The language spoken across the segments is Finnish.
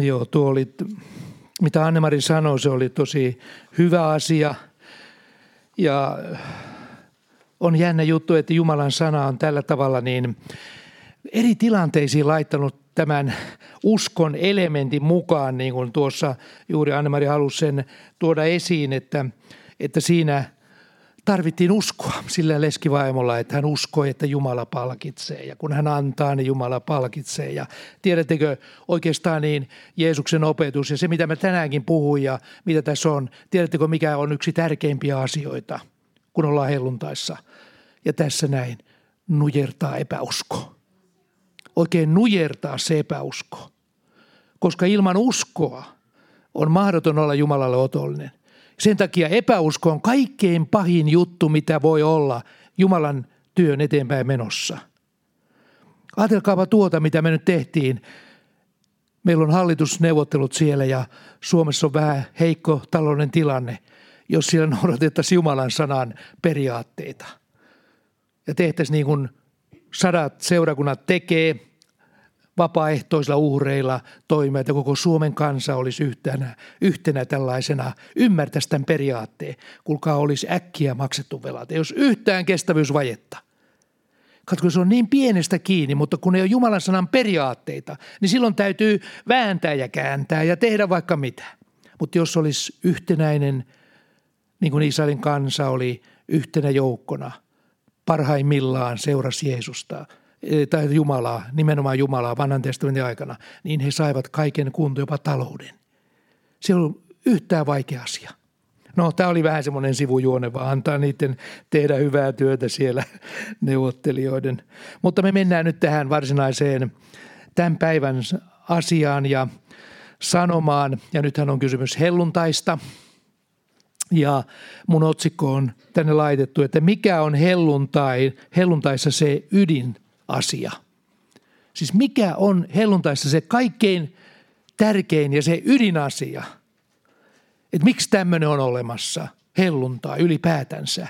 Joo, tuo oli, mitä Annemari sanoi, se oli tosi hyvä asia. Ja on jännä juttu, että Jumalan sana on tällä tavalla niin eri tilanteisiin laittanut tämän uskon elementin mukaan, niin kuin tuossa juuri Annemari halusi sen tuoda esiin, että, että siinä tarvittiin uskoa sillä leskivaimolla, että hän uskoi, että Jumala palkitsee. Ja kun hän antaa, niin Jumala palkitsee. Ja tiedättekö oikeastaan niin Jeesuksen opetus ja se, mitä mä tänäänkin puhuin ja mitä tässä on, tiedättekö mikä on yksi tärkeimpiä asioita, kun ollaan helluntaissa. Ja tässä näin, nujertaa epäusko oikein nujertaa se epäusko. Koska ilman uskoa on mahdoton olla Jumalalle otollinen. Sen takia epäusko on kaikkein pahin juttu, mitä voi olla Jumalan työn eteenpäin menossa. Ajatelkaapa tuota, mitä me nyt tehtiin. Meillä on hallitusneuvottelut siellä ja Suomessa on vähän heikko talouden tilanne, jos siellä noudatettaisiin Jumalan sanan periaatteita. Ja tehtäisiin niin kuin sadat seurakunnat tekee vapaaehtoisilla uhreilla toimia, että koko Suomen kansa olisi yhtenä, yhtenä tällaisena, ymmärtäisi tämän periaatteen. Kuulkaa, olisi äkkiä maksettu velat. Ei olisi yhtään kestävyysvajetta. Katso, se on niin pienestä kiinni, mutta kun ei ole Jumalan sanan periaatteita, niin silloin täytyy vääntää ja kääntää ja tehdä vaikka mitä. Mutta jos olisi yhtenäinen, niin kuin Israelin kansa oli yhtenä joukkona – parhaimmillaan seurasi Jeesusta tai Jumalaa, nimenomaan Jumalaa vanhan testamentin aikana, niin he saivat kaiken kuntoon, jopa talouden. Se on yhtään vaikea asia. No, tämä oli vähän semmoinen sivujuone, vaan antaa niiden tehdä hyvää työtä siellä neuvottelijoiden. Mutta me mennään nyt tähän varsinaiseen tämän päivän asiaan ja sanomaan. Ja nythän on kysymys helluntaista – ja mun otsikko on tänne laitettu, että mikä on helluntai, helluntaissa se ydinasia. Siis mikä on helluntaissa se kaikkein tärkein ja se ydinasia. Että miksi tämmöinen on olemassa, helluntaa ylipäätänsä.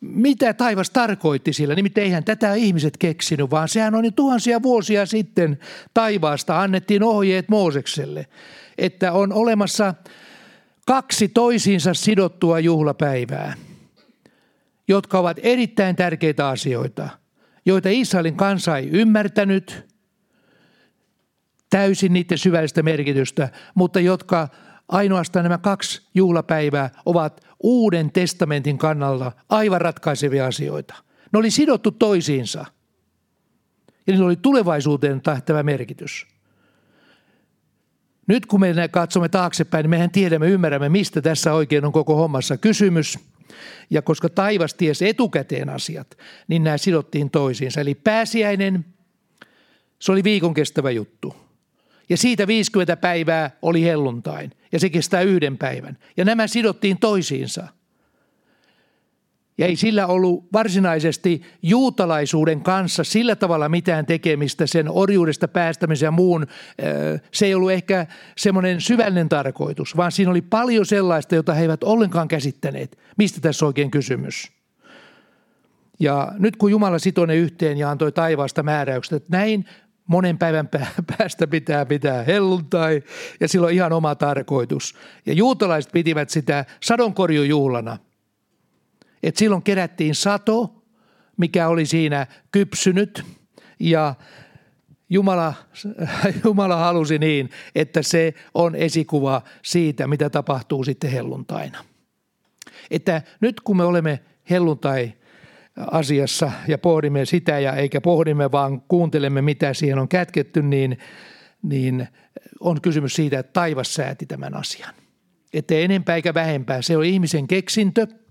Mitä taivas tarkoitti sillä? Nimittäin eihän tätä ihmiset keksinyt, vaan sehän on jo tuhansia vuosia sitten taivaasta annettiin ohjeet Moosekselle, että on olemassa – kaksi toisiinsa sidottua juhlapäivää, jotka ovat erittäin tärkeitä asioita, joita Israelin kansa ei ymmärtänyt täysin niiden syvällistä merkitystä, mutta jotka ainoastaan nämä kaksi juhlapäivää ovat uuden testamentin kannalta aivan ratkaisevia asioita. Ne oli sidottu toisiinsa ja niillä oli tulevaisuuteen tähtävä merkitys – nyt kun me katsomme taaksepäin, niin mehän tiedämme, ymmärrämme, mistä tässä oikein on koko hommassa kysymys. Ja koska taivas tiesi etukäteen asiat, niin nämä sidottiin toisiinsa. Eli pääsiäinen, se oli viikon kestävä juttu. Ja siitä 50 päivää oli helluntain, ja se kestää yhden päivän. Ja nämä sidottiin toisiinsa – ja ei sillä ollut varsinaisesti juutalaisuuden kanssa sillä tavalla mitään tekemistä sen orjuudesta päästämisen ja muun. Se ei ollut ehkä semmoinen syvällinen tarkoitus, vaan siinä oli paljon sellaista, jota he eivät ollenkaan käsittäneet. Mistä tässä oikein kysymys? Ja nyt kun Jumala sitoi ne yhteen ja antoi taivaasta määräykset, että näin monen päivän päästä pitää pitää helluntai ja sillä on ihan oma tarkoitus. Ja juutalaiset pitivät sitä sadonkorjujuhlana – että silloin kerättiin sato, mikä oli siinä kypsynyt ja Jumala, Jumala halusi niin, että se on esikuva siitä, mitä tapahtuu sitten helluntaina. Että nyt kun me olemme helluntai asiassa ja pohdimme sitä ja eikä pohdimme, vaan kuuntelemme, mitä siihen on kätketty, niin, niin on kysymys siitä, että taivas sääti tämän asian. Että enempää eikä vähempää. Se on ihmisen keksintö –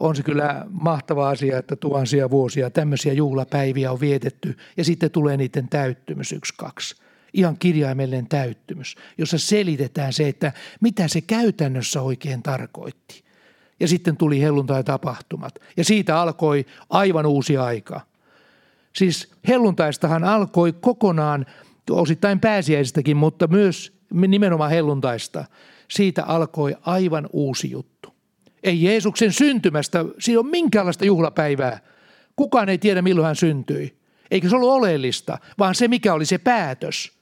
on se kyllä mahtava asia, että tuhansia vuosia tämmöisiä juhlapäiviä on vietetty ja sitten tulee niiden täyttymys yksi, kaksi. Ihan kirjaimellinen täyttymys, jossa selitetään se, että mitä se käytännössä oikein tarkoitti. Ja sitten tuli helluntai-tapahtumat ja siitä alkoi aivan uusi aika. Siis helluntaistahan alkoi kokonaan, osittain pääsiäisestäkin, mutta myös nimenomaan helluntaista. Siitä alkoi aivan uusi juttu. Ei Jeesuksen syntymästä, siinä on minkäänlaista juhlapäivää. Kukaan ei tiedä milloin hän syntyi. Eikä se ollut oleellista, vaan se mikä oli se päätös.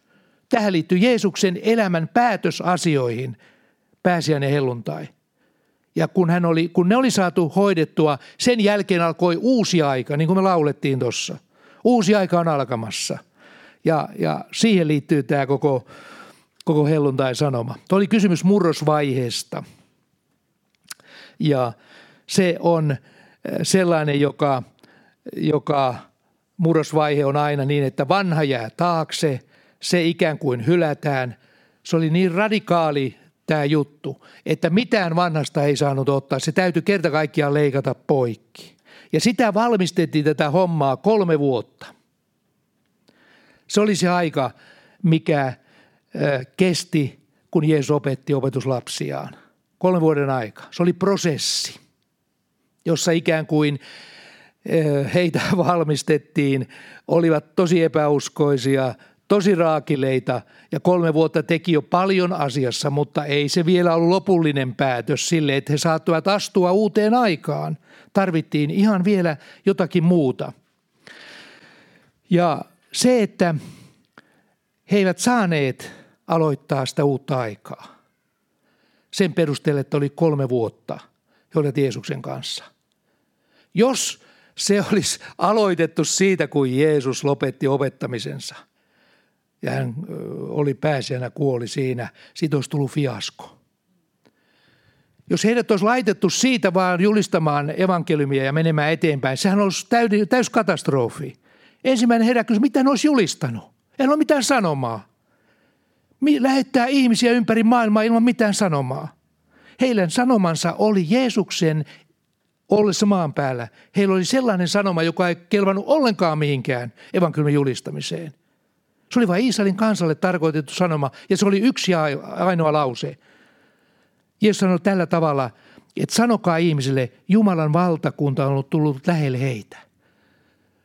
Tähän liittyy Jeesuksen elämän päätösasioihin pääsiäinen helluntai. Ja kun, hän oli, kun ne oli saatu hoidettua, sen jälkeen alkoi uusi aika, niin kuin me laulettiin tuossa. Uusi aika on alkamassa. Ja, ja siihen liittyy tämä koko, koko helluntai-sanoma. Tuo oli kysymys murrosvaiheesta. Ja se on äh, sellainen, joka, joka murrosvaihe on aina niin, että vanha jää taakse, se ikään kuin hylätään. Se oli niin radikaali tämä juttu, että mitään vanhasta ei saanut ottaa. Se täytyy kerta kaikkiaan leikata poikki. Ja sitä valmistettiin tätä hommaa kolme vuotta. Se oli se aika, mikä kesti, kun Jeesus opetti opetuslapsiaan. Kolmen vuoden aika. Se oli prosessi, jossa ikään kuin heitä valmistettiin, olivat tosi epäuskoisia, tosi raakileita ja kolme vuotta teki jo paljon asiassa, mutta ei se vielä ollut lopullinen päätös sille, että he saattuvat astua uuteen aikaan. Tarvittiin ihan vielä jotakin muuta. Ja se, että he eivät saaneet aloittaa sitä uutta aikaa. Sen perusteella, että oli kolme vuotta he olivat Jeesuksen kanssa. Jos se olisi aloitettu siitä, kun Jeesus lopetti opettamisensa – ja hän oli pääsiänä, kuoli siinä. Siitä olisi tullut fiasko. Jos heidät olisi laitettu siitä vaan julistamaan evankeliumia ja menemään eteenpäin, sehän olisi täys katastrofi. Ensimmäinen herä kysyi, mitä ne olisi julistanut? Ei ole mitään sanomaa. Lähettää ihmisiä ympäri maailmaa ilman mitään sanomaa. Heidän sanomansa oli Jeesuksen ollessa maan päällä. Heillä oli sellainen sanoma, joka ei kelvannut ollenkaan mihinkään evankeliumin julistamiseen – se oli vain Israelin kansalle tarkoitettu sanoma ja se oli yksi ainoa lause. Jeesus sanoi tällä tavalla, että sanokaa ihmisille, Jumalan valtakunta on ollut tullut lähelle heitä.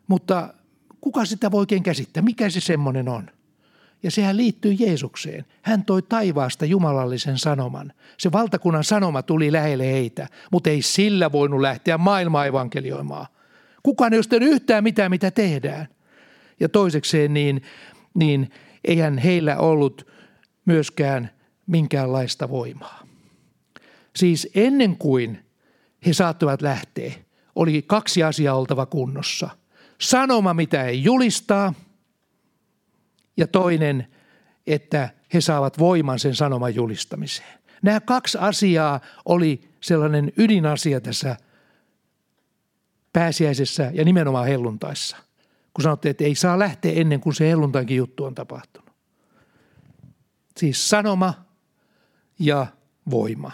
Mutta kuka sitä voi oikein käsittää? Mikä se semmoinen on? Ja sehän liittyy Jeesukseen. Hän toi taivaasta jumalallisen sanoman. Se valtakunnan sanoma tuli lähelle heitä, mutta ei sillä voinut lähteä maailmaa evankelioimaan. Kukaan ei ole yhtään mitään, mitä tehdään. Ja toisekseen niin niin eihän heillä ollut myöskään minkäänlaista voimaa. Siis ennen kuin he saattoivat lähteä, oli kaksi asiaa oltava kunnossa. Sanoma, mitä ei julistaa, ja toinen, että he saavat voiman sen sanoman julistamiseen. Nämä kaksi asiaa oli sellainen ydinasia tässä pääsiäisessä ja nimenomaan helluntaissa – kun sanotte, että ei saa lähteä ennen kuin se helluntainkin juttu on tapahtunut. Siis sanoma ja voima.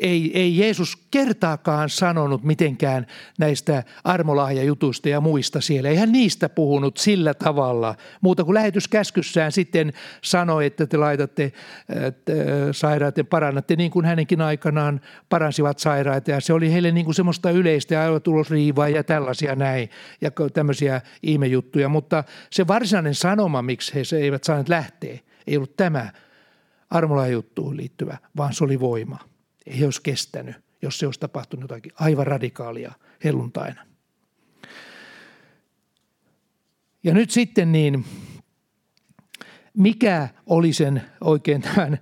Ei, ei Jeesus kertaakaan sanonut mitenkään näistä armolahjajutuista ja muista siellä. Ei hän niistä puhunut sillä tavalla, muuta kuin lähetyskäskyssään sitten sanoi, että te laitatte että sairaat parannatte niin kuin hänenkin aikanaan paransivat sairaita. Ja se oli heille niin kuin semmoista yleistä aivotulosriivaa ja tällaisia näin ja tämmöisiä ihmejuttuja. Mutta se varsinainen sanoma, miksi he eivät saaneet lähteä, ei ollut tämä armolahjajuttuun liittyvä, vaan se oli voima ei olisi kestänyt, jos se olisi tapahtunut jotakin aivan radikaalia helluntaina. Ja nyt sitten niin, mikä oli sen oikein tämän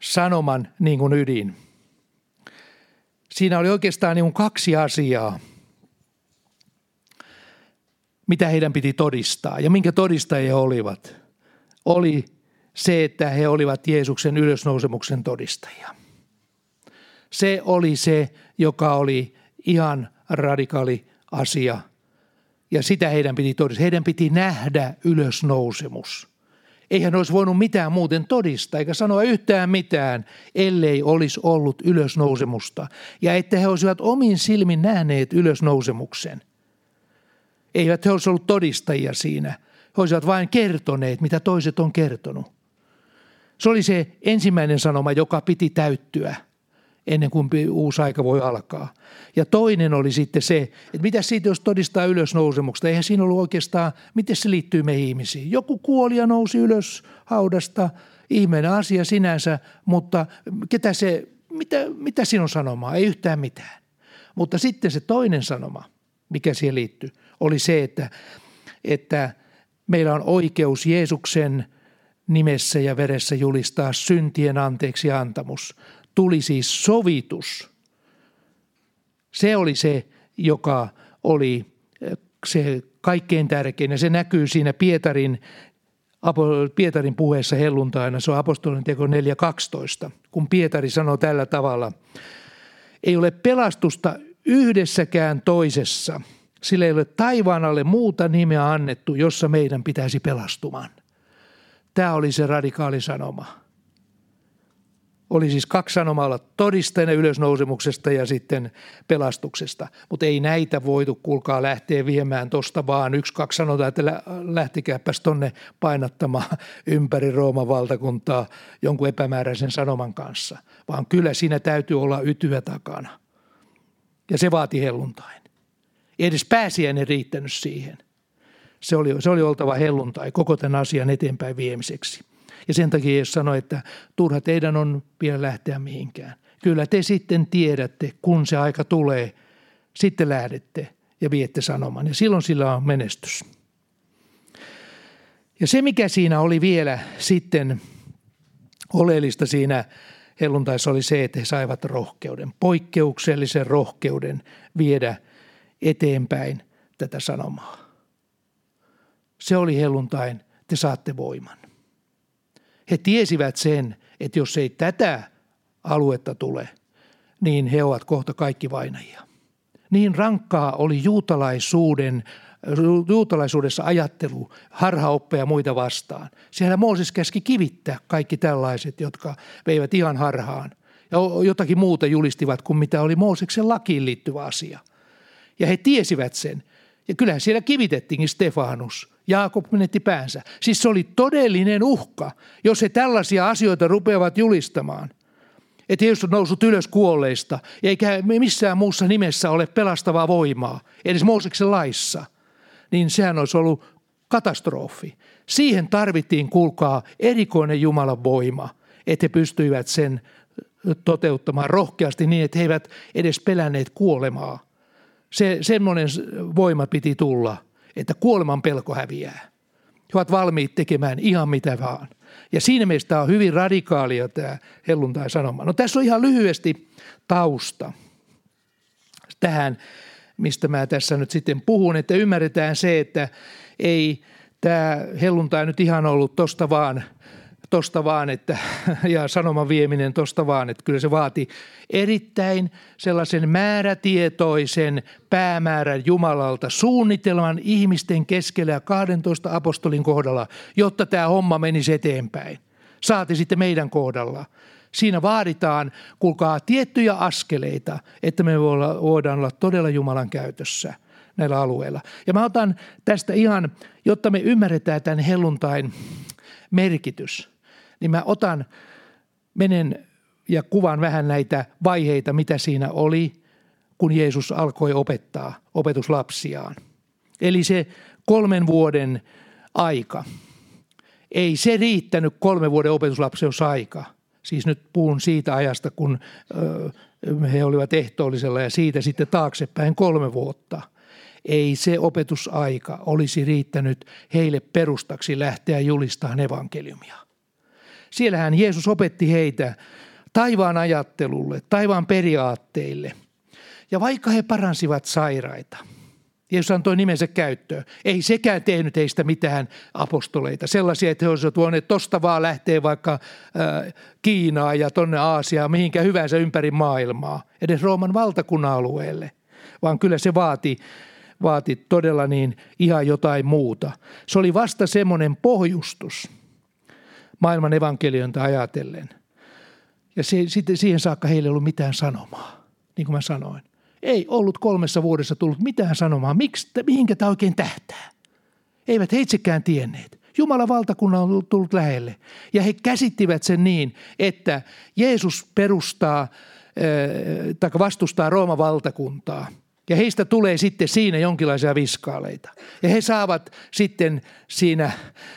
sanoman niin kuin ydin? Siinä oli oikeastaan niin kuin kaksi asiaa, mitä heidän piti todistaa ja minkä todistajia olivat. Oli se, että he olivat Jeesuksen ylösnousemuksen todistajia – se oli se, joka oli ihan radikaali asia. Ja sitä heidän piti todistaa. Heidän piti nähdä ylösnousemus. Eihän olisi voinut mitään muuten todistaa eikä sanoa yhtään mitään, ellei olisi ollut ylösnousemusta. Ja että he olisivat omin silmin nähneet ylösnousemuksen. Eivät he olisi ollut todistajia siinä. He olisivat vain kertoneet, mitä toiset on kertonut. Se oli se ensimmäinen sanoma, joka piti täyttyä – ennen kuin uusi aika voi alkaa. Ja toinen oli sitten se, että mitä siitä jos todistaa ylösnousemuksesta, eihän siinä ollut oikeastaan, miten se liittyy meihin ihmisiin. Joku kuoli ja nousi ylös haudasta, ihmeinen asia sinänsä, mutta ketä se, mitä, mitä siinä on sanomaa? Ei yhtään mitään. Mutta sitten se toinen sanoma, mikä siihen liittyy, oli se, että, että Meillä on oikeus Jeesuksen nimessä ja veressä julistaa syntien anteeksi antamus. Tuli siis sovitus. Se oli se, joka oli se kaikkein tärkein ja se näkyy siinä Pietarin, Pietarin puheessa helluntaina. Se on apostolin teko 4.12, kun Pietari sanoo tällä tavalla. Ei ole pelastusta yhdessäkään toisessa, sillä ei ole taivaan alle muuta nimeä annettu, jossa meidän pitäisi pelastumaan. Tämä oli se radikaali sanoma oli siis kaksi sanomaa olla todisteena ylösnousemuksesta ja sitten pelastuksesta. Mutta ei näitä voitu, kuulkaa, lähteä viemään tuosta vaan. Yksi, kaksi sanotaan, että lähtikääpäs tonne painattamaan ympäri Rooman valtakuntaa jonkun epämääräisen sanoman kanssa. Vaan kyllä siinä täytyy olla ytyä takana. Ja se vaati helluntain. Ei edes pääsiäinen riittänyt siihen. Se oli, se oli oltava helluntai koko tämän asian eteenpäin viemiseksi. Ja sen takia Jeesus sanoi, että turha teidän on vielä lähteä mihinkään. Kyllä te sitten tiedätte, kun se aika tulee, sitten lähdette ja viette sanoman. Ja silloin sillä on menestys. Ja se, mikä siinä oli vielä sitten oleellista siinä helluntaissa oli se, että he saivat rohkeuden, poikkeuksellisen rohkeuden viedä eteenpäin tätä sanomaa. Se oli helluntain, te saatte voiman. He tiesivät sen, että jos ei tätä aluetta tule, niin he ovat kohta kaikki vainajia. Niin rankkaa oli juutalaisuuden, juutalaisuudessa ajattelu, harhaoppeja muita vastaan. Siellä Mooses käski kivittää kaikki tällaiset, jotka veivät ihan harhaan ja jotakin muuta julistivat kuin mitä oli Mooseksen lakiin liittyvä asia. Ja he tiesivät sen. Ja kyllähän siellä kivitettiinkin Stefanus – Jaakob menetti päänsä. Siis se oli todellinen uhka, jos he tällaisia asioita rupeavat julistamaan. Että Jeesus on noussut ylös kuolleista, eikä missään muussa nimessä ole pelastavaa voimaa, edes Mooseksen laissa. Niin sehän olisi ollut katastrofi. Siihen tarvittiin, kuulkaa, erikoinen Jumalan voima, että he pystyivät sen toteuttamaan rohkeasti niin, että he eivät edes pelänneet kuolemaa. Se, semmoinen voima piti tulla – että kuoleman pelko häviää. He ovat valmiit tekemään ihan mitä vaan. Ja siinä mielessä on hyvin radikaalia tämä helluntai-sanoma. No tässä on ihan lyhyesti tausta tähän, mistä mä tässä nyt sitten puhun, että ymmärretään se, että ei tämä helluntai nyt ihan ollut tosta vaan tosta vaan, että, ja sanoman vieminen tosta vaan, että kyllä se vaati erittäin sellaisen määrätietoisen päämäärän Jumalalta, suunnitelman ihmisten keskellä ja 12 apostolin kohdalla, jotta tämä homma menisi eteenpäin. Saati sitten meidän kohdalla. Siinä vaaditaan, kuulkaa, tiettyjä askeleita, että me voidaan olla todella Jumalan käytössä näillä alueilla. Ja mä otan tästä ihan, jotta me ymmärretään tämän helluntain merkitys – niin mä otan, menen ja kuvan vähän näitä vaiheita, mitä siinä oli, kun Jeesus alkoi opettaa opetuslapsiaan. Eli se kolmen vuoden aika. Ei se riittänyt kolmen vuoden opetuslapseusaika. Siis nyt puhun siitä ajasta, kun he olivat ehtoollisella ja siitä sitten taaksepäin kolme vuotta. Ei se opetusaika olisi riittänyt heille perustaksi lähteä julistamaan evankeliumia. Siellähän Jeesus opetti heitä taivaan ajattelulle, taivaan periaatteille. Ja vaikka he paransivat sairaita, Jeesus antoi nimensä käyttöön. Ei sekään tehnyt heistä mitään apostoleita. Sellaisia, että he olisivat voineet tosta vaan lähteä vaikka äh, ja tonne Aasiaan, mihinkä hyvänsä ympäri maailmaa, edes Rooman valtakunnan alueelle. Vaan kyllä se vaati, vaati todella niin ihan jotain muuta. Se oli vasta semmoinen pohjustus – maailman evankelionta ajatellen. Ja se, sitten siihen saakka heillä ei ollut mitään sanomaa, niin kuin mä sanoin. Ei ollut kolmessa vuodessa tullut mitään sanomaa. Miksi, mihinkä tämä oikein tähtää? Eivät he itsekään tienneet. Jumalan valtakunnan on tullut lähelle. Ja he käsittivät sen niin, että Jeesus perustaa tai vastustaa Rooman valtakuntaa Ja heistä tulee sitten siinä jonkinlaisia viskaaleita. Ja he saavat sitten siinä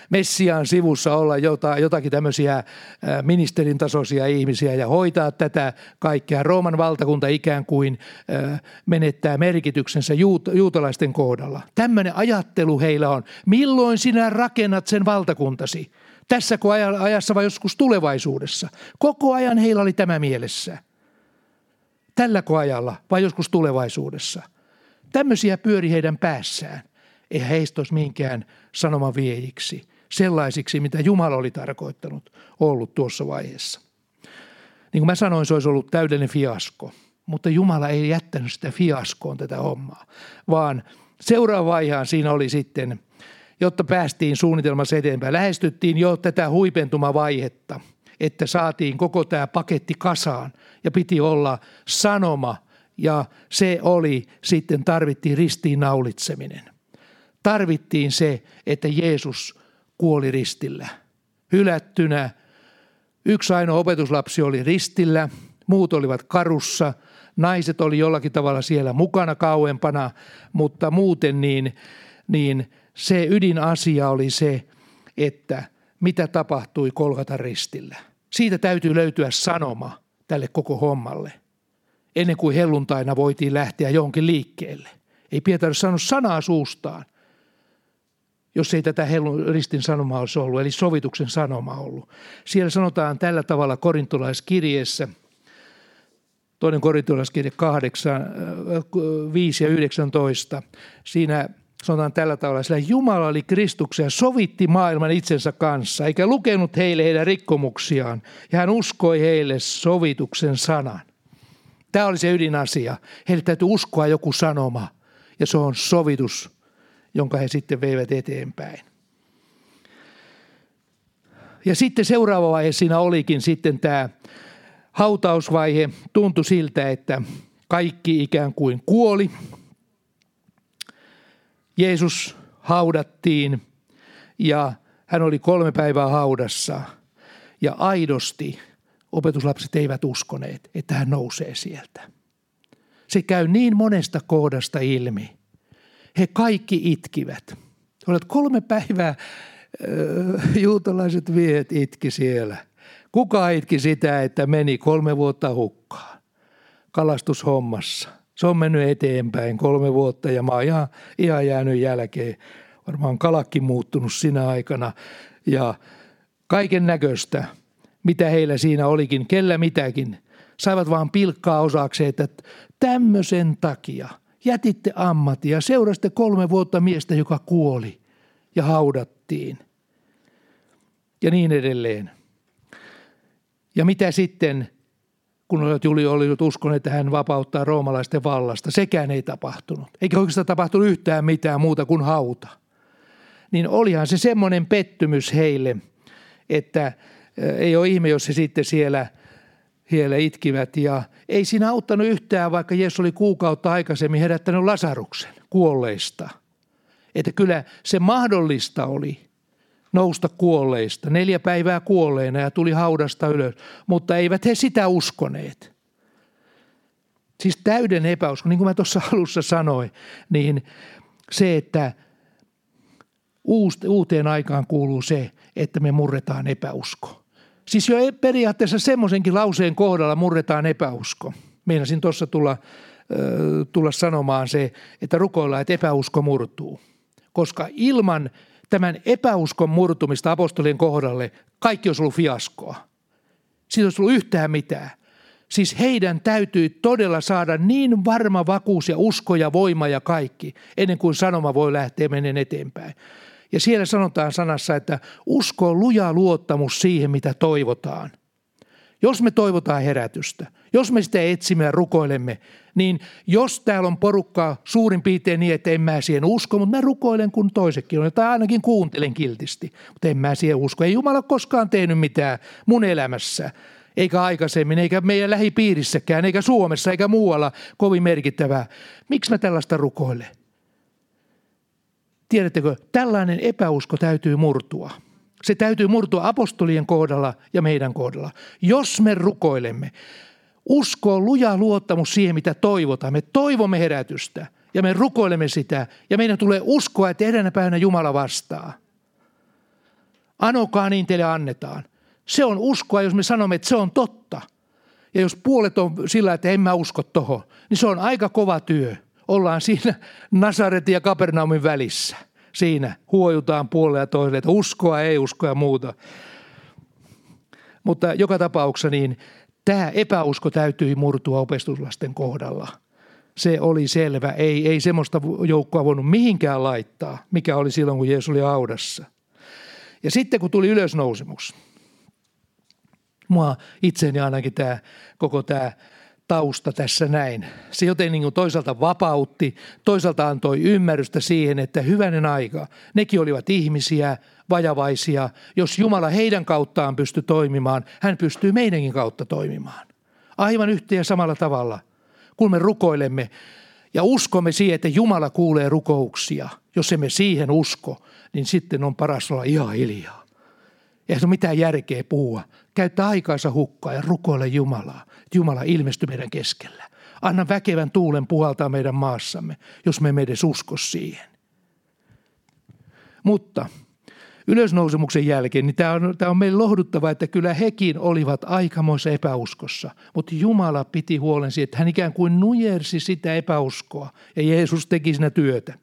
Messiaan sivussa olla jota, jotakin tämmöisiä ministerin tasoisia ihmisiä ja hoitaa tätä kaikkea. Rooman valtakunta ikään kuin menettää merkityksensä juut, juutalaisten kohdalla. Tämmöinen ajattelu heillä on. Milloin sinä rakennat sen valtakuntasi? Tässäkö ajassa vai joskus tulevaisuudessa? Koko ajan heillä oli tämä mielessä tälläkö ajalla vai joskus tulevaisuudessa. Tämmöisiä pyöri heidän päässään. Ei heistä olisi minkään sanoman viejiksi, sellaisiksi, mitä Jumala oli tarkoittanut ollut tuossa vaiheessa. Niin kuin mä sanoin, se olisi ollut täydellinen fiasko. Mutta Jumala ei jättänyt sitä fiaskoon tätä hommaa, vaan seuraava vaiheaan siinä oli sitten, jotta päästiin suunnitelmassa eteenpäin. Lähestyttiin jo tätä huipentumavaihetta, että saatiin koko tämä paketti kasaan – ja piti olla sanoma ja se oli sitten tarvittiin ristiin naulitseminen. Tarvittiin se, että Jeesus kuoli ristillä. Hylättynä yksi ainoa opetuslapsi oli ristillä, muut olivat karussa, naiset oli jollakin tavalla siellä mukana kauempana, mutta muuten niin, niin se ydinasia oli se, että mitä tapahtui kolkata ristillä. Siitä täytyy löytyä sanoma – tälle koko hommalle. Ennen kuin helluntaina voitiin lähteä jonkin liikkeelle. Ei Pietari sanonut sanaa suustaan, jos ei tätä hellun, ristin sanomaa olisi ollut, eli sovituksen sanoma ollut. Siellä sanotaan tällä tavalla korintolaiskirjeessä, toinen korintolaiskirje 8, 5 ja 19. Siinä sanotaan tällä tavalla, sillä Jumala oli Kristuksen ja sovitti maailman itsensä kanssa, eikä lukenut heille heidän rikkomuksiaan, ja hän uskoi heille sovituksen sanan. Tämä oli se ydinasia. Heille täytyy uskoa joku sanoma, ja se on sovitus, jonka he sitten veivät eteenpäin. Ja sitten seuraava vaihe siinä olikin sitten tämä hautausvaihe. Tuntui siltä, että kaikki ikään kuin kuoli – Jeesus haudattiin ja hän oli kolme päivää haudassa ja aidosti opetuslapset eivät uskoneet, että hän nousee sieltä. Se käy niin monesta kohdasta ilmi. He kaikki itkivät. Olet kolme päivää, äh, juutalaiset viet itki siellä. Kuka itki sitä, että meni kolme vuotta hukkaan kalastushommassa? Se on mennyt eteenpäin kolme vuotta ja mä oon ihan, ihan jäänyt jälkeen. Varmaan kalakki muuttunut sinä aikana ja kaiken näköistä, mitä heillä siinä olikin, kellä mitäkin. Saivat vaan pilkkaa osakseen, että tämmöisen takia jätitte ammatin ja seurasitte kolme vuotta miestä, joka kuoli ja haudattiin. Ja niin edelleen. Ja mitä sitten kun Juli oli uskon, että hän vapauttaa roomalaisten vallasta. Sekään ei tapahtunut. Eikä oikeastaan tapahtunut yhtään mitään muuta kuin hauta. Niin olihan se semmoinen pettymys heille, että ei ole ihme, jos he sitten siellä, siellä itkivät. Ja ei siinä auttanut yhtään, vaikka Jeesus oli kuukautta aikaisemmin herättänyt Lasaruksen kuolleista. Että kyllä se mahdollista oli – nousta kuolleista, neljä päivää kuolleena ja tuli haudasta ylös, mutta eivät he sitä uskoneet. Siis täyden epäusko, niin kuin mä tuossa alussa sanoin, niin se, että uuteen aikaan kuuluu se, että me murretaan epäusko. Siis jo periaatteessa semmoisenkin lauseen kohdalla murretaan epäusko. Meinasin tuossa tulla, tulla sanomaan se, että rukoillaan, että epäusko murtuu. Koska ilman tämän epäuskon murtumista apostolien kohdalle, kaikki olisi ollut fiaskoa. Siitä olisi ollut yhtään mitään. Siis heidän täytyy todella saada niin varma vakuus ja usko ja voima ja kaikki, ennen kuin sanoma voi lähteä menen eteenpäin. Ja siellä sanotaan sanassa, että usko on luja luottamus siihen, mitä toivotaan. Jos me toivotaan herätystä, jos me sitä etsimme ja rukoilemme, niin jos täällä on porukkaa suurin piirtein niin, että en mä siihen usko, mutta mä rukoilen kun toisetkin on, tai ainakin kuuntelen kiltisti, mutta en mä siihen usko. Ei Jumala koskaan tehnyt mitään mun elämässä, eikä aikaisemmin, eikä meidän lähipiirissäkään, eikä Suomessa, eikä muualla kovin merkittävää. Miksi mä tällaista rukoilen? Tiedättekö, tällainen epäusko täytyy murtua. Se täytyy murtua apostolien kohdalla ja meidän kohdalla. Jos me rukoilemme, Usko on luja luottamus siihen, mitä toivotaan. Me toivomme herätystä ja me rukoilemme sitä ja meidän tulee uskoa, että eräänä päivänä Jumala vastaa. Anokaa niin teille annetaan. Se on uskoa, jos me sanomme, että se on totta. Ja jos puolet on sillä, että en mä usko tohon, niin se on aika kova työ. Ollaan siinä Nasaretin ja Kapernaumin välissä. Siinä huojutaan puolelle ja toiselle, että uskoa, ei uskoa ja muuta. Mutta joka tapauksessa niin tämä epäusko täytyi murtua opestuslasten kohdalla. Se oli selvä. Ei, ei semmoista joukkoa voinut mihinkään laittaa, mikä oli silloin, kun Jeesus oli audassa. Ja sitten kun tuli ylösnousemus, mua itseeni ainakin tämä koko tämä tausta tässä näin. Se joten niin toisaalta vapautti, toisaalta antoi ymmärrystä siihen, että hyvänen aika, nekin olivat ihmisiä, vajavaisia. Jos Jumala heidän kauttaan pystyy toimimaan, hän pystyy meidänkin kautta toimimaan. Aivan yhtä ja samalla tavalla, kun me rukoilemme ja uskomme siihen, että Jumala kuulee rukouksia. Jos emme siihen usko, niin sitten on paras olla ihan hiljaa. Eihän ole mitään järkeä puhua. Käyttää aikaansa hukkaa ja rukoile Jumalaa. Jumala ilmestyy meidän keskellä. Anna väkevän tuulen puhaltaa meidän maassamme, jos me emme edes usko siihen. Mutta ylösnousemuksen jälkeen, niin tämä on, tämä on meille lohduttava, että kyllä hekin olivat aikamoissa epäuskossa. Mutta Jumala piti huolen siitä, että hän ikään kuin nujersi sitä epäuskoa ja Jeesus teki siinä työtä.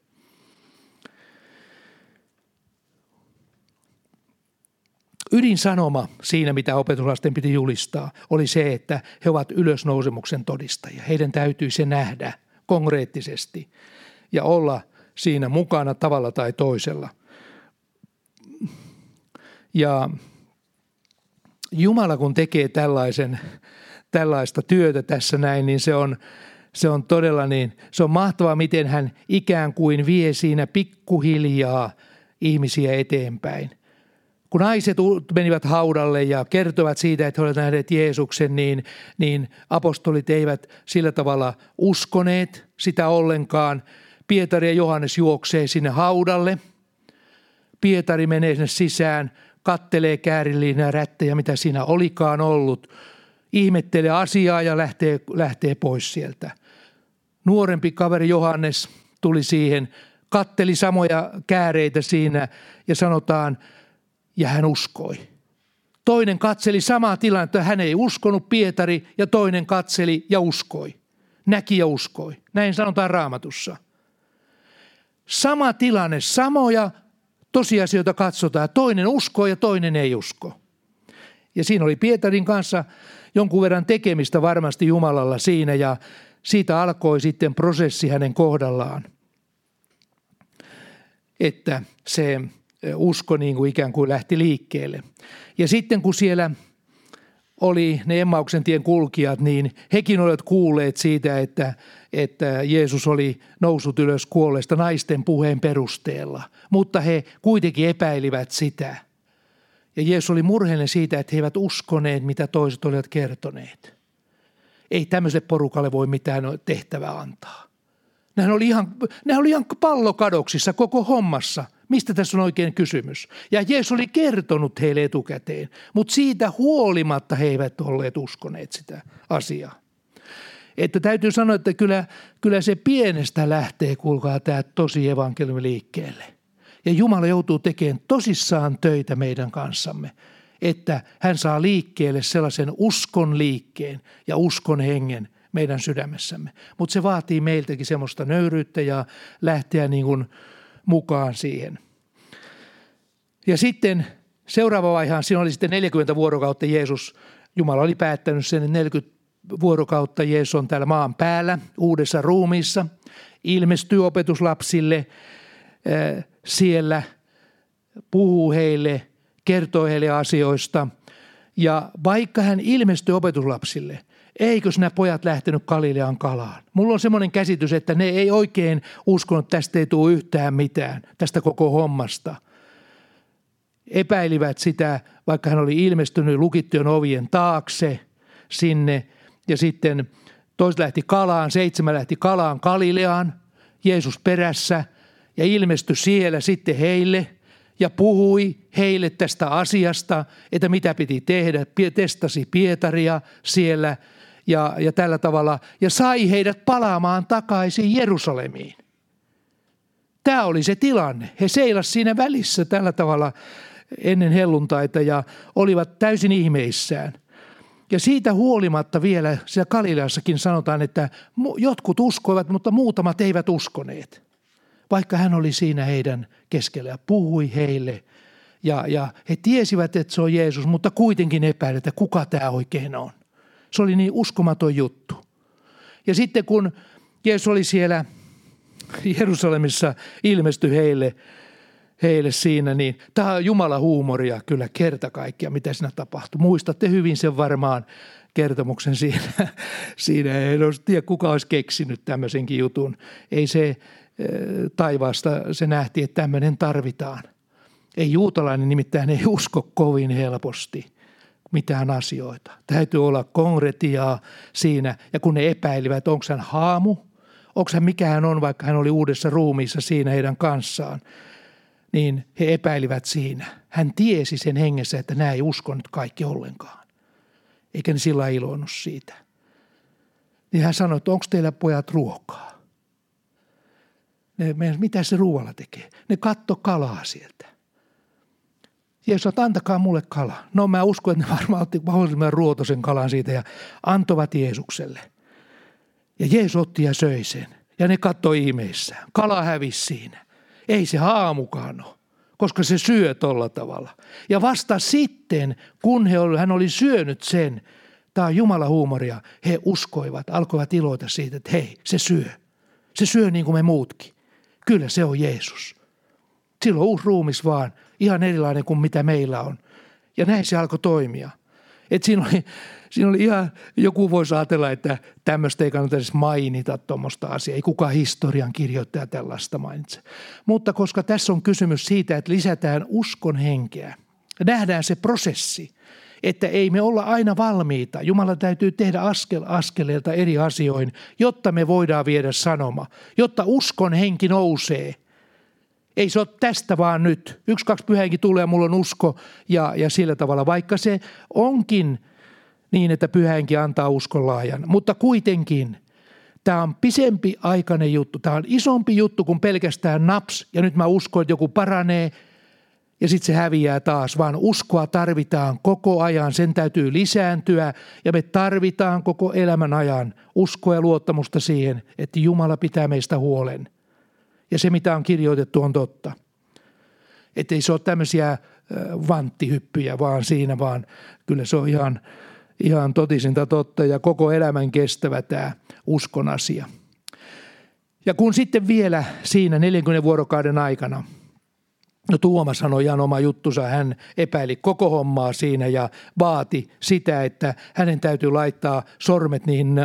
Ydinsanoma siinä, mitä opetuslasten piti julistaa, oli se, että he ovat ylösnousemuksen todistajia. Heidän täytyy se nähdä konkreettisesti ja olla siinä mukana tavalla tai toisella. Ja Jumala kun tekee tällaisen, tällaista työtä tässä näin, niin se on, se on todella niin, se on mahtavaa, miten hän ikään kuin vie siinä pikkuhiljaa ihmisiä eteenpäin – kun naiset menivät haudalle ja kertovat siitä, että he olivat nähneet Jeesuksen, niin, niin apostolit eivät sillä tavalla uskoneet sitä ollenkaan. Pietari ja Johannes juoksee sinne haudalle. Pietari menee sinne sisään, kattelee käärilliinä rättejä, mitä siinä olikaan ollut. Ihmettelee asiaa ja lähtee, lähtee pois sieltä. Nuorempi kaveri Johannes tuli siihen, katteli samoja kääreitä siinä ja sanotaan – ja hän uskoi. Toinen katseli samaa tilannetta, hän ei uskonut Pietari ja toinen katseli ja uskoi. Näki ja uskoi. Näin sanotaan raamatussa. Sama tilanne, samoja tosiasioita katsotaan. Toinen uskoo ja toinen ei usko. Ja siinä oli Pietarin kanssa jonkun verran tekemistä varmasti Jumalalla siinä ja siitä alkoi sitten prosessi hänen kohdallaan. Että se usko niin kuin ikään kuin lähti liikkeelle. Ja sitten kun siellä oli ne Emmauksen tien kulkijat, niin hekin olivat kuulleet siitä, että, että Jeesus oli noussut ylös kuolleesta naisten puheen perusteella. Mutta he kuitenkin epäilivät sitä. Ja Jeesus oli murheellinen siitä, että he eivät uskoneet, mitä toiset olivat kertoneet. Ei tämmöiselle porukalle voi mitään tehtävää antaa. Nehän oli ihan, nehän oli ihan pallokadoksissa koko hommassa. Mistä tässä on oikein kysymys? Ja Jeesus oli kertonut heille etukäteen, mutta siitä huolimatta he eivät olleet uskoneet sitä asiaa. Että täytyy sanoa, että kyllä, kyllä se pienestä lähtee, kuulkaa tämä tosi evankeliumi liikkeelle. Ja Jumala joutuu tekemään tosissaan töitä meidän kanssamme, että hän saa liikkeelle sellaisen uskon liikkeen ja uskon hengen meidän sydämessämme. Mutta se vaatii meiltäkin semmoista nöyryyttä ja lähteä niin kuin – mukaan siihen. Ja sitten seuraava vaihe, siinä oli sitten 40 vuorokautta Jeesus, Jumala oli päättänyt sen 40 vuorokautta Jeesus on täällä maan päällä uudessa ruumiissa, ilmestyy opetuslapsille siellä, puhuu heille, kertoo heille asioista. Ja vaikka hän ilmestyy opetuslapsille – eikös nämä pojat lähtenyt Galilean kalaan? Mulla on semmoinen käsitys, että ne ei oikein uskonut, että tästä ei tule yhtään mitään, tästä koko hommasta. Epäilivät sitä, vaikka hän oli ilmestynyt lukittujen ovien taakse sinne ja sitten toiset lähti kalaan, seitsemän lähti kalaan Galileaan, Jeesus perässä ja ilmestyi siellä sitten heille ja puhui heille tästä asiasta, että mitä piti tehdä. Testasi Pietaria siellä – ja, ja tällä tavalla ja sai heidät palaamaan takaisin Jerusalemiin. Tämä oli se tilanne. He seilas siinä välissä tällä tavalla ennen helluntaita ja olivat täysin ihmeissään. Ja siitä huolimatta vielä siellä Galileassakin sanotaan, että jotkut uskoivat, mutta muutamat eivät uskoneet. Vaikka hän oli siinä heidän keskellä ja puhui heille. Ja, ja he tiesivät, että se on Jeesus, mutta kuitenkin epäilivät, että kuka tämä oikein on. Se oli niin uskomaton juttu. Ja sitten kun Jeesus oli siellä Jerusalemissa ilmestyi heille, heille siinä, niin tämä on Jumala huumoria kyllä kerta kaikkia, mitä siinä tapahtui. Muistatte hyvin sen varmaan kertomuksen siinä. siinä en tiedä, kuka olisi keksinyt tämmöisenkin jutun. Ei se eh, taivaasta, se nähti, että tämmöinen tarvitaan. Ei juutalainen nimittäin ei usko kovin helposti mitään asioita. Täytyy olla konkretiaa siinä. Ja kun ne epäilivät, onko hän haamu, onko hän mikä hän on, vaikka hän oli uudessa ruumiissa siinä heidän kanssaan, niin he epäilivät siinä. Hän tiesi sen hengessä, että nämä ei uskonut kaikki ollenkaan. Eikä ne sillä iloinnut siitä. Niin hän sanoi, että onko teillä pojat ruokaa? Ne, mitä se ruoalla tekee? Ne katto kalaa sieltä. Jeesus, että antakaa mulle kala. No mä uskon, että ne varmaan otti mahdollisimman ruotoisen kalan siitä ja antovat Jeesukselle. Ja Jeesus otti ja söi sen. Ja ne katsoi ihmeissään. Kala hävisi siinä. Ei se haamukaan ole, koska se syö tolla tavalla. Ja vasta sitten, kun he hän oli syönyt sen, tämä on Jumala huumoria, he uskoivat, alkoivat iloita siitä, että hei, se syö. Se syö niin kuin me muutkin. Kyllä se on Jeesus. Silloin uusi ruumis vaan, ihan erilainen kuin mitä meillä on. Ja näin se alkoi toimia. Et siinä, oli, siinä oli ihan, joku voisi ajatella, että tämmöistä ei kannata edes mainita tuommoista asiaa. Ei kukaan historian kirjoittaja tällaista mainitse. Mutta koska tässä on kysymys siitä, että lisätään uskon henkeä, nähdään se prosessi, että ei me olla aina valmiita. Jumala täytyy tehdä askel askeleelta eri asioin, jotta me voidaan viedä sanoma, jotta uskon henki nousee – ei se ole tästä vaan nyt. Yksi, kaksi pyhänkin tulee mulla on usko ja, ja sillä tavalla. Vaikka se onkin niin, että pyhänkin antaa uskon laajan. Mutta kuitenkin tämä on pisempi aikainen juttu. Tämä on isompi juttu kuin pelkästään naps ja nyt mä uskon, että joku paranee ja sitten se häviää taas, vaan uskoa tarvitaan koko ajan, sen täytyy lisääntyä ja me tarvitaan koko elämän ajan uskoa ja luottamusta siihen, että Jumala pitää meistä huolen ja se mitä on kirjoitettu on totta. Että ei se ole tämmöisiä vanttihyppyjä vaan siinä, vaan kyllä se on ihan, ihan totisinta totta ja koko elämän kestävä tämä uskon asia. Ja kun sitten vielä siinä 40 vuorokauden aikana, no Tuomas sanoi ihan oma juttusa, hän epäili koko hommaa siinä ja vaati sitä, että hänen täytyy laittaa sormet niihin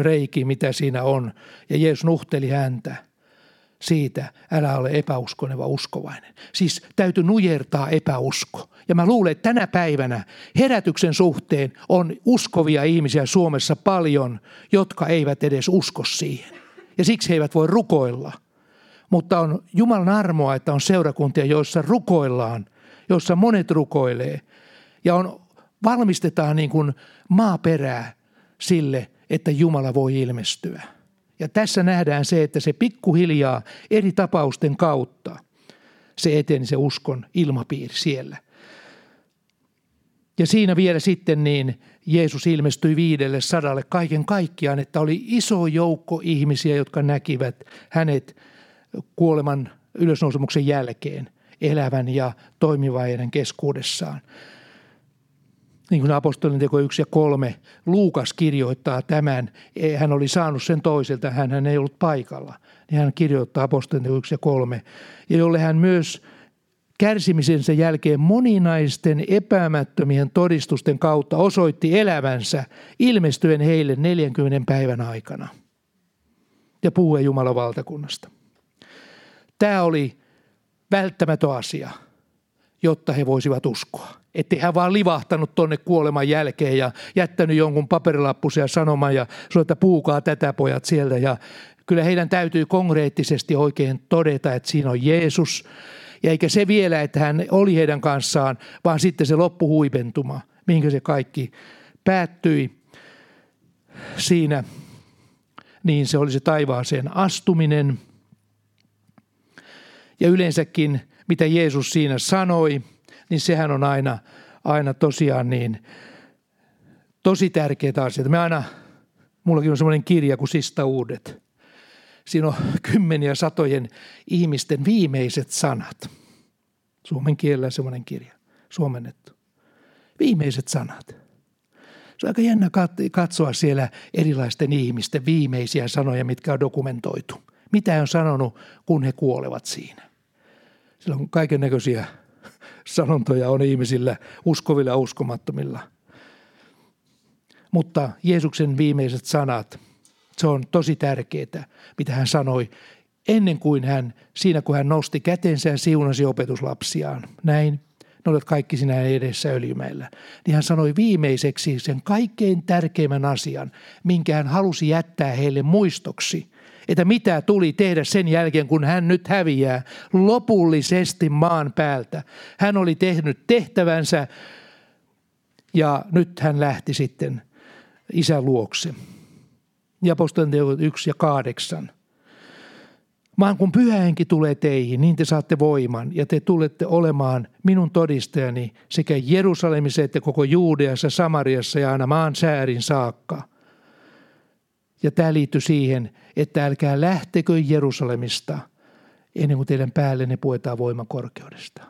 reikiin, mitä siinä on. Ja Jeesus nuhteli häntä – siitä, älä ole epäuskoinen, vaan uskovainen. Siis täytyy nujertaa epäusko. Ja mä luulen, että tänä päivänä herätyksen suhteen on uskovia ihmisiä Suomessa paljon, jotka eivät edes usko siihen. Ja siksi he eivät voi rukoilla. Mutta on Jumalan armoa, että on seurakuntia, joissa rukoillaan, joissa monet rukoilee. Ja on, valmistetaan niin kuin maaperää sille, että Jumala voi ilmestyä. Ja tässä nähdään se, että se pikkuhiljaa eri tapausten kautta se eteni se uskon ilmapiiri siellä. Ja siinä vielä sitten niin Jeesus ilmestyi viidelle sadalle kaiken kaikkiaan, että oli iso joukko ihmisiä, jotka näkivät hänet kuoleman ylösnousemuksen jälkeen elävän ja toimivan heidän keskuudessaan niin kuin apostolin teko 1 ja 3, Luukas kirjoittaa tämän, e, hän oli saanut sen toiselta, hän ei ollut paikalla. Niin hän kirjoittaa apostolin teko 1 ja 3, ja jolle hän myös kärsimisensä jälkeen moninaisten epämättömien todistusten kautta osoitti elävänsä ilmestyen heille 40 päivän aikana ja puhuen Jumalan valtakunnasta. Tämä oli välttämätön asia, jotta he voisivat uskoa. Että hän vaan livahtanut tonne kuoleman jälkeen ja jättänyt jonkun paperilappusia sanomaan ja sanoi, että puukaa tätä pojat sieltä. Ja kyllä heidän täytyy konkreettisesti oikein todeta, että siinä on Jeesus. Ja eikä se vielä, että hän oli heidän kanssaan, vaan sitten se loppuhuipentuma, minkä se kaikki päättyi. siinä, niin se oli se taivaaseen astuminen. Ja yleensäkin, mitä Jeesus siinä sanoi, niin sehän on aina, aina tosiaan niin tosi tärkeitä asioita. Me aina, mullakin on semmoinen kirja kuin Sista Uudet. Siinä on kymmeniä satojen ihmisten viimeiset sanat. Suomen kielellä semmoinen kirja, suomennettu. Viimeiset sanat. Se on aika jännä katsoa siellä erilaisten ihmisten viimeisiä sanoja, mitkä on dokumentoitu. Mitä on sanonut, kun he kuolevat siinä. Sillä on kaiken näköisiä sanontoja on ihmisillä, uskovilla ja uskomattomilla. Mutta Jeesuksen viimeiset sanat, se on tosi tärkeää, mitä hän sanoi ennen kuin hän, siinä kun hän nosti kätensä ja siunasi opetuslapsiaan. Näin, ne olet kaikki sinä edessä öljymäellä. Niin hän sanoi viimeiseksi sen kaikkein tärkeimmän asian, minkä hän halusi jättää heille muistoksi – että mitä tuli tehdä sen jälkeen, kun hän nyt häviää lopullisesti maan päältä. Hän oli tehnyt tehtävänsä ja nyt hän lähti sitten isän luokse. Ja apostolien teot 1 ja 8. Vaan kun pyhähenki tulee teihin, niin te saatte voiman ja te tulette olemaan minun todistajani sekä Jerusalemissa että koko Juudeassa, Samariassa ja aina maan säärin saakka. Ja tämä liittyy siihen, että älkää lähtekö Jerusalemista ennen kuin teidän päällenne puetaan voima korkeudesta.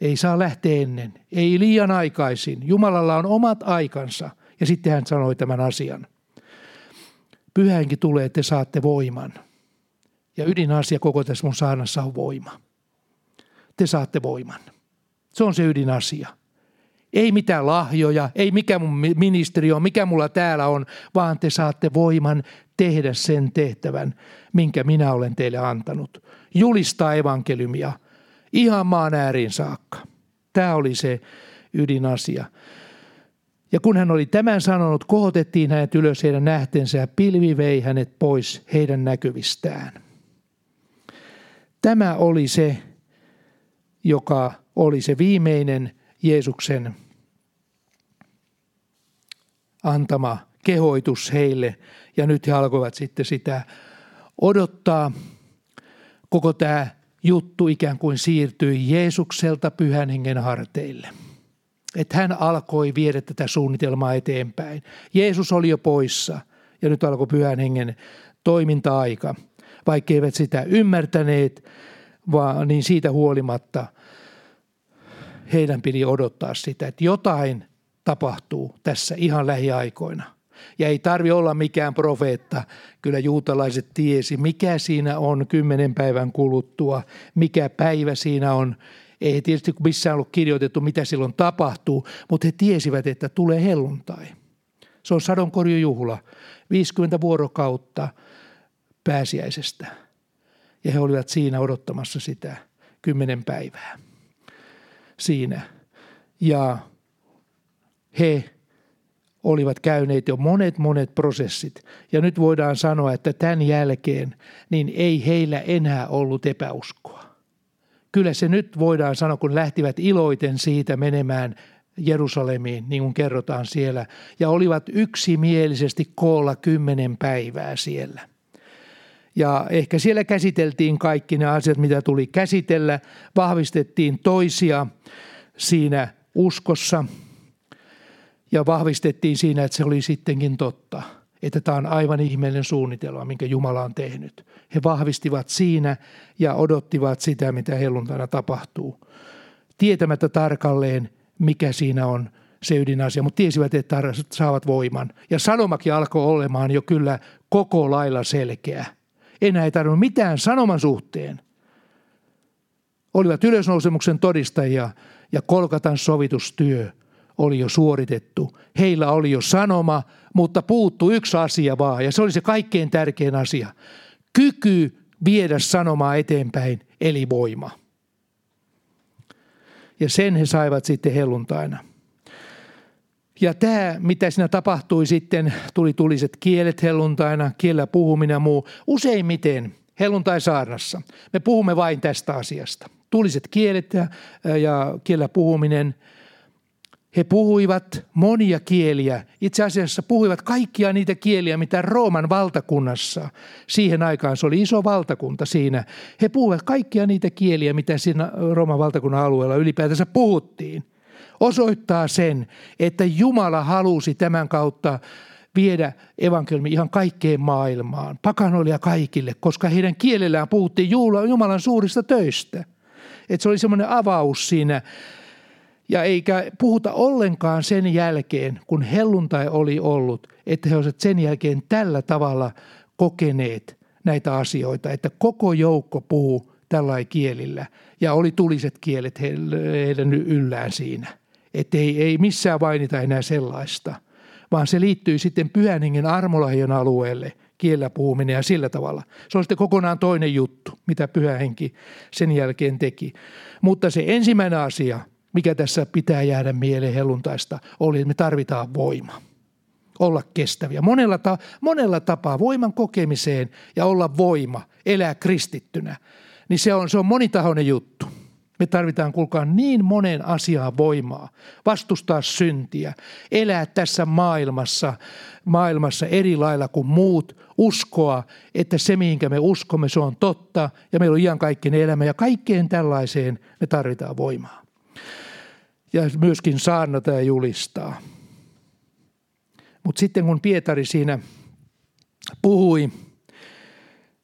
Ei saa lähteä ennen, ei liian aikaisin. Jumalalla on omat aikansa. Ja sitten hän sanoi tämän asian. Pyhänkin tulee, että te saatte voiman. Ja ydinasia koko tässä mun saarnassa on voima. Te saatte voiman. Se on se ydinasia. Ei mitään lahjoja, ei mikä mun ministeri on, mikä mulla täällä on, vaan te saatte voiman tehdä sen tehtävän, minkä minä olen teille antanut. Julistaa evankeliumia ihan maan ääriin saakka. Tämä oli se ydinasia. Ja kun hän oli tämän sanonut, kohotettiin hänet ylös heidän nähtensä ja pilvi vei hänet pois heidän näkyvistään. Tämä oli se, joka oli se viimeinen Jeesuksen antama kehoitus heille. Ja nyt he alkoivat sitten sitä odottaa. Koko tämä juttu ikään kuin siirtyi Jeesukselta pyhän hengen harteille. Että hän alkoi viedä tätä suunnitelmaa eteenpäin. Jeesus oli jo poissa ja nyt alkoi pyhän hengen toiminta-aika. Vaikka eivät sitä ymmärtäneet, vaan niin siitä huolimatta – heidän piti odottaa sitä, että jotain tapahtuu tässä ihan lähiaikoina. Ja ei tarvi olla mikään profeetta. Kyllä juutalaiset tiesi, mikä siinä on kymmenen päivän kuluttua, mikä päivä siinä on. Ei tietysti missään ollut kirjoitettu, mitä silloin tapahtuu, mutta he tiesivät, että tulee helluntai. Se on sadonkorjujuhla, 50 vuorokautta pääsiäisestä. Ja he olivat siinä odottamassa sitä kymmenen päivää siinä. Ja he olivat käyneet jo monet monet prosessit. Ja nyt voidaan sanoa, että tämän jälkeen niin ei heillä enää ollut epäuskoa. Kyllä se nyt voidaan sanoa, kun lähtivät iloiten siitä menemään Jerusalemiin, niin kuin kerrotaan siellä, ja olivat yksimielisesti koolla kymmenen päivää siellä. Ja ehkä siellä käsiteltiin kaikki ne asiat, mitä tuli käsitellä, vahvistettiin toisia siinä uskossa ja vahvistettiin siinä, että se oli sittenkin totta, että tämä on aivan ihmeellinen suunnitelma, minkä Jumala on tehnyt. He vahvistivat siinä ja odottivat sitä, mitä helluntaina tapahtuu, tietämättä tarkalleen, mikä siinä on se ydinasia, mutta tiesivät, että saavat voiman. Ja sanomakin alkoi olemaan jo kyllä koko lailla selkeä – enää ei tarvinnut mitään sanoman suhteen. Olivat ylösnousemuksen todistajia ja Kolkatan sovitustyö oli jo suoritettu. Heillä oli jo sanoma, mutta puuttu yksi asia vaan, ja se oli se kaikkein tärkein asia. Kyky viedä sanomaa eteenpäin, eli voima. Ja sen he saivat sitten helluntaina. Ja tämä, mitä siinä tapahtui sitten, tuli tuliset kielet helluntaina, kielellä puhuminen ja muu. Useimmiten helluntai-saarnassa me puhumme vain tästä asiasta. Tuliset kielet ja, ja kielellä puhuminen. He puhuivat monia kieliä. Itse asiassa puhuivat kaikkia niitä kieliä, mitä Rooman valtakunnassa, siihen aikaan se oli iso valtakunta siinä. He puhuivat kaikkia niitä kieliä, mitä siinä Rooman valtakunnan alueella ylipäätänsä puhuttiin. Osoittaa sen, että Jumala halusi tämän kautta viedä evankeliumi ihan kaikkeen maailmaan, pakanoille ja kaikille, koska heidän kielellään puhuttiin Jumalan suurista töistä. Että se oli semmoinen avaus siinä ja eikä puhuta ollenkaan sen jälkeen, kun helluntai oli ollut, että he olisivat sen jälkeen tällä tavalla kokeneet näitä asioita, että koko joukko puhuu tällä kielillä ja oli tuliset kielet heidän yllään siinä. Että ei, ei missään vainita enää sellaista, vaan se liittyy sitten pyhän hengen armolahjon alueelle, kielellä puhuminen ja sillä tavalla. Se on sitten kokonaan toinen juttu, mitä pyhä henki sen jälkeen teki. Mutta se ensimmäinen asia, mikä tässä pitää jäädä mieleen helluntaista, oli, että me tarvitaan voima. Olla kestäviä. Monella, ta- monella tapaa voiman kokemiseen ja olla voima, elää kristittynä, niin se on, se on monitahoinen juttu. Me tarvitaan, kuulkaa, niin monen asiaa voimaa, vastustaa syntiä, elää tässä maailmassa, maailmassa eri lailla kuin muut, uskoa, että se mihinkä me uskomme, se on totta ja meillä on iankaikkinen elämä ja kaikkeen tällaiseen me tarvitaan voimaa ja myöskin saarnata ja julistaa. Mutta sitten kun Pietari siinä puhui,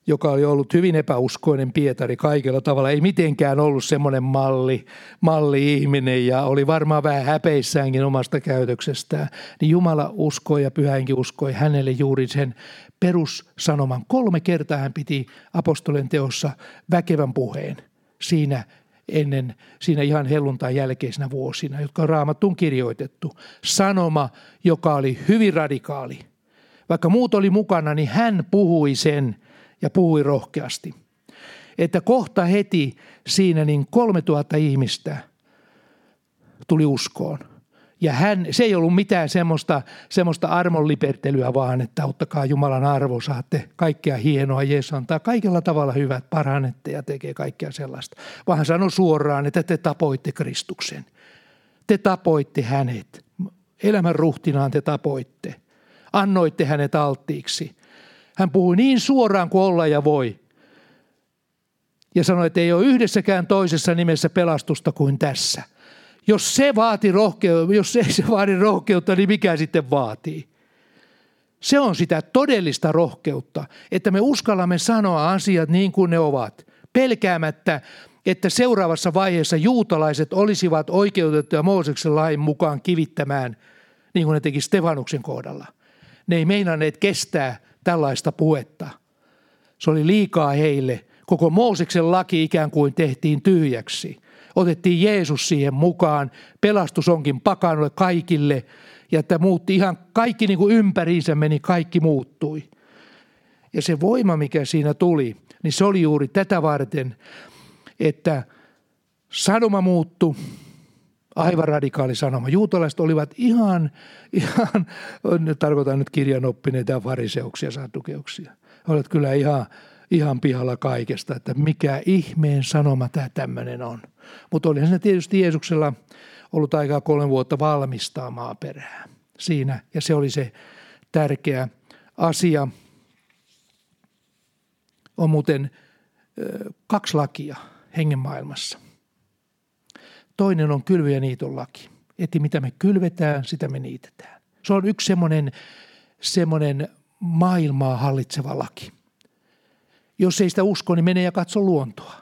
joka oli ollut hyvin epäuskoinen Pietari kaikella tavalla, ei mitenkään ollut semmoinen malli, malli-ihminen ja oli varmaan vähän häpeissäänkin omasta käytöksestään, niin Jumala uskoi ja pyhäinkin uskoi hänelle juuri sen perussanoman. Kolme kertaa hän piti apostolen teossa väkevän puheen siinä ennen siinä ihan helluntain jälkeisinä vuosina, jotka on raamattuun kirjoitettu. Sanoma, joka oli hyvin radikaali. Vaikka muut oli mukana, niin hän puhui sen ja puhui rohkeasti. Että kohta heti siinä niin 3000 ihmistä tuli uskoon – ja hän, se ei ollut mitään semmoista, semmoista armonlipertelyä, vaan että ottakaa Jumalan arvo, saatte kaikkea hienoa. Jeesus antaa kaikella tavalla hyvät, parannette ja tekee kaikkea sellaista. Vaan hän sanoi suoraan, että te tapoitte Kristuksen. Te tapoitte hänet. Elämän ruhtinaan te tapoitte. Annoitte hänet alttiiksi. Hän puhui niin suoraan kuin olla ja voi. Ja sanoi, että ei ole yhdessäkään toisessa nimessä pelastusta kuin tässä – jos se vaati rohkeutta, jos ei se vaadi rohkeutta, niin mikä sitten vaatii? Se on sitä todellista rohkeutta, että me uskallamme sanoa asiat niin kuin ne ovat, pelkäämättä, että seuraavassa vaiheessa juutalaiset olisivat oikeutettuja Mooseksen lain mukaan kivittämään, niin kuin ne teki Stefanuksen kohdalla. Ne ei meinanneet kestää tällaista puhetta. Se oli liikaa heille. Koko Mooseksen laki ikään kuin tehtiin tyhjäksi otettiin Jeesus siihen mukaan. Pelastus onkin pakanoille kaikille ja että muutti ihan kaikki niin kuin ympäriinsä meni, kaikki muuttui. Ja se voima, mikä siinä tuli, niin se oli juuri tätä varten, että sanoma muuttui, aivan radikaali sanoma. Juutalaiset olivat ihan, ihan tarkoitan nyt kirjanoppineita ja fariseuksia, saddukeuksia. Olet kyllä ihan, ihan pihalla kaikesta, että mikä ihmeen sanoma tämä tämmöinen on – mutta olihan se tietysti Jeesuksella ollut aikaa kolme vuotta valmistaa maaperää siinä, ja se oli se tärkeä asia. On muuten kaksi lakia hengen maailmassa. Toinen on kylvy- ja niiton laki. Että mitä me kylvetään, sitä me niitetään. Se on yksi semmoinen, semmoinen maailmaa hallitseva laki. Jos ei sitä usko, niin mene ja katso luontoa.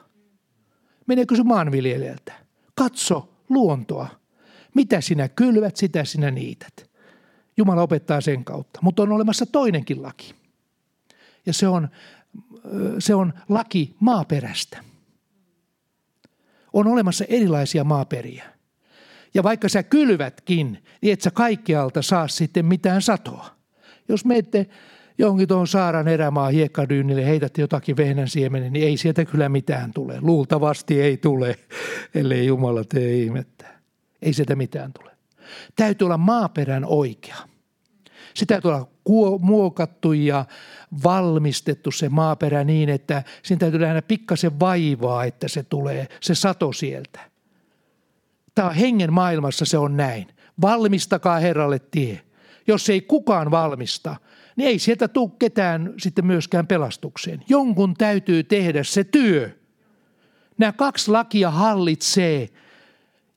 Mene kysy maanviljelijältä. Katso luontoa. Mitä sinä kylvät, sitä sinä niität. Jumala opettaa sen kautta. Mutta on olemassa toinenkin laki. Ja se on, se on laki maaperästä. On olemassa erilaisia maaperiä. Ja vaikka sä kylvätkin, niin et sä kaikkialta saa sitten mitään satoa. Jos menette johonkin tuohon Saaran erämaa hiekkadyynille heität jotakin vehnän siemenen, niin ei sieltä kyllä mitään tule. Luultavasti ei tule, ellei Jumala tee ihmettä. Ei sieltä mitään tule. Täytyy olla maaperän oikea. Se täytyy olla muokattu ja valmistettu se maaperä niin, että siinä täytyy nähdä pikkasen vaivaa, että se tulee, se sato sieltä. Tämä hengen maailmassa se on näin. valmistakaa Herralle tie. Jos ei kukaan valmista, niin ei sieltä tule ketään sitten myöskään pelastukseen. Jonkun täytyy tehdä se työ. Nämä kaksi lakia hallitsee.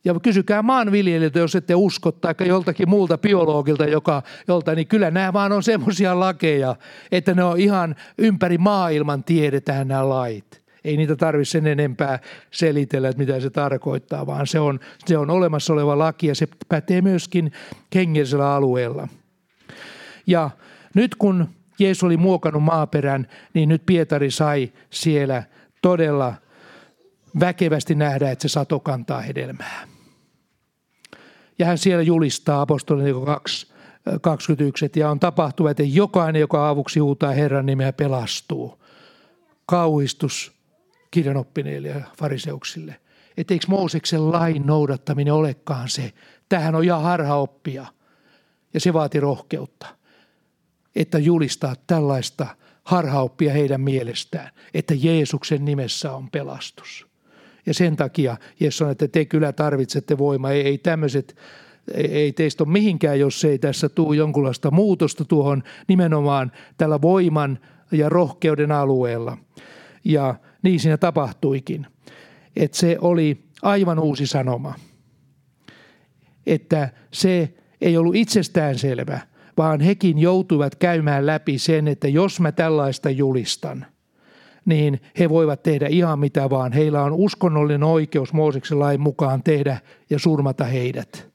Ja kysykää maanviljelijöiltä, jos ette usko, tai joltakin muulta biologilta, joka, jolta, niin kyllä nämä vaan on semmoisia lakeja, että ne on ihan ympäri maailman tiedetään nämä lait. Ei niitä tarvitse sen enempää selitellä, että mitä se tarkoittaa, vaan se on, se on olemassa oleva laki ja se pätee myöskin hengellisellä alueella. Ja nyt kun Jeesus oli muokannut maaperän, niin nyt Pietari sai siellä todella väkevästi nähdä, että se sato kantaa hedelmää. Ja hän siellä julistaa apostolin 2, 21, että ja on tapahtuva, että jokainen, joka avuksi huutaa Herran nimeä, pelastuu. Kauhistus kirjanoppineille ja fariseuksille. Että eikö Mooseksen lain noudattaminen olekaan se. Tähän on ihan harha oppia. Ja se vaati rohkeutta että julistaa tällaista harhaoppia heidän mielestään, että Jeesuksen nimessä on pelastus. Ja sen takia Jeesus sanoi, että te kyllä tarvitsette voimaa. Ei, ei tämmöiset, ei, ei teistä ole mihinkään, jos ei tässä tule jonkunlaista muutosta tuohon nimenomaan tällä voiman ja rohkeuden alueella. Ja niin siinä tapahtuikin. Että se oli aivan uusi sanoma. Että se ei ollut itsestään selvä, vaan hekin joutuivat käymään läpi sen, että jos mä tällaista julistan, niin he voivat tehdä ihan mitä vaan. Heillä on uskonnollinen oikeus Mooseksen lain mukaan tehdä ja surmata heidät.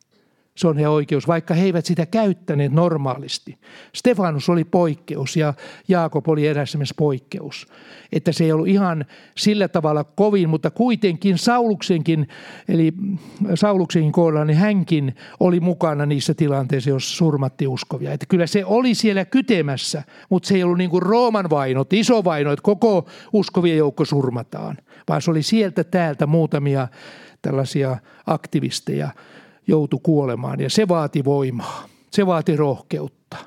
Se on he oikeus, vaikka he eivät sitä käyttäneet normaalisti. Stefanus oli poikkeus ja Jaakob oli eräs poikkeus. Että se ei ollut ihan sillä tavalla kovin, mutta kuitenkin Sauluksenkin, eli Sauluksenkin kohdalla, niin hänkin oli mukana niissä tilanteissa, jos surmatti uskovia. Että kyllä se oli siellä kytemässä, mutta se ei ollut niin kuin Rooman vainot, iso vaino, että koko uskovien joukko surmataan, vaan se oli sieltä täältä muutamia tällaisia aktivisteja – joutui kuolemaan ja se vaati voimaa. Se vaati rohkeutta.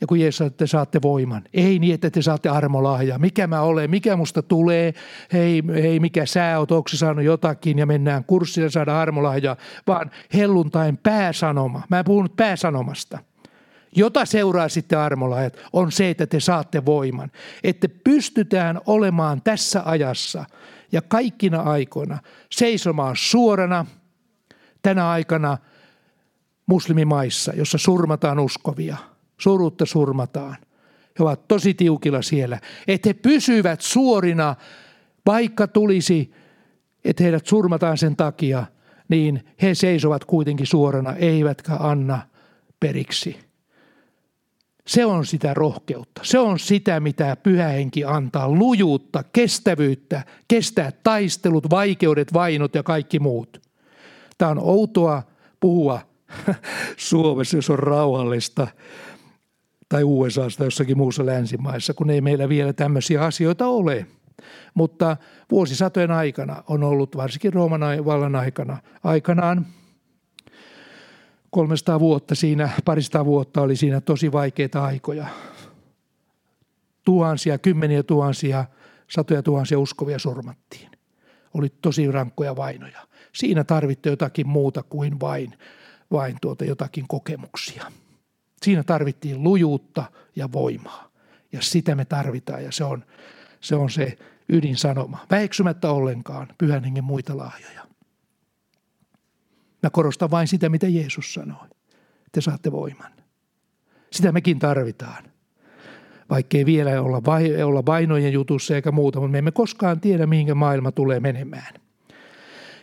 Ja kun Jeesus että te saatte voiman, ei niin, että te saatte armolahjaa. Mikä mä olen, mikä musta tulee, hei, hei mikä sä oot, onko saanut jotakin ja mennään kurssille saada armolahjaa, vaan helluntain pääsanoma. Mä en puhunut pääsanomasta jota seuraa sitten armolahjat, on se, että te saatte voiman. Että pystytään olemaan tässä ajassa ja kaikkina aikoina seisomaan suorana – tänä aikana muslimimaissa, jossa surmataan uskovia, surutta surmataan. He ovat tosi tiukilla siellä, että he pysyvät suorina, vaikka tulisi, että heidät surmataan sen takia, niin he seisovat kuitenkin suorana, eivätkä anna periksi. Se on sitä rohkeutta. Se on sitä, mitä pyhä henki antaa. Lujuutta, kestävyyttä, kestää taistelut, vaikeudet, vainot ja kaikki muut. Tämä on outoa puhua Suomessa, jos on rauhallista, tai USAsta jossakin muussa länsimaissa, kun ei meillä vielä tämmöisiä asioita ole. Mutta vuosisatojen aikana on ollut, varsinkin Rooman vallan aikana, aikanaan 300 vuotta siinä, parista vuotta oli siinä tosi vaikeita aikoja. Tuhansia, kymmeniä tuhansia, satoja tuhansia uskovia surmattiin. Oli tosi rankkoja vainoja siinä tarvitte jotakin muuta kuin vain, vain tuota jotakin kokemuksia. Siinä tarvittiin lujuutta ja voimaa. Ja sitä me tarvitaan ja se on se, on se ydinsanoma. Väheksymättä ollenkaan pyhän hengen muita lahjoja. Mä korostan vain sitä, mitä Jeesus sanoi. Te saatte voiman. Sitä mekin tarvitaan. Vaikkei vielä olla, olla vainojen jutussa eikä muuta, mutta me emme koskaan tiedä, mihinkä maailma tulee menemään.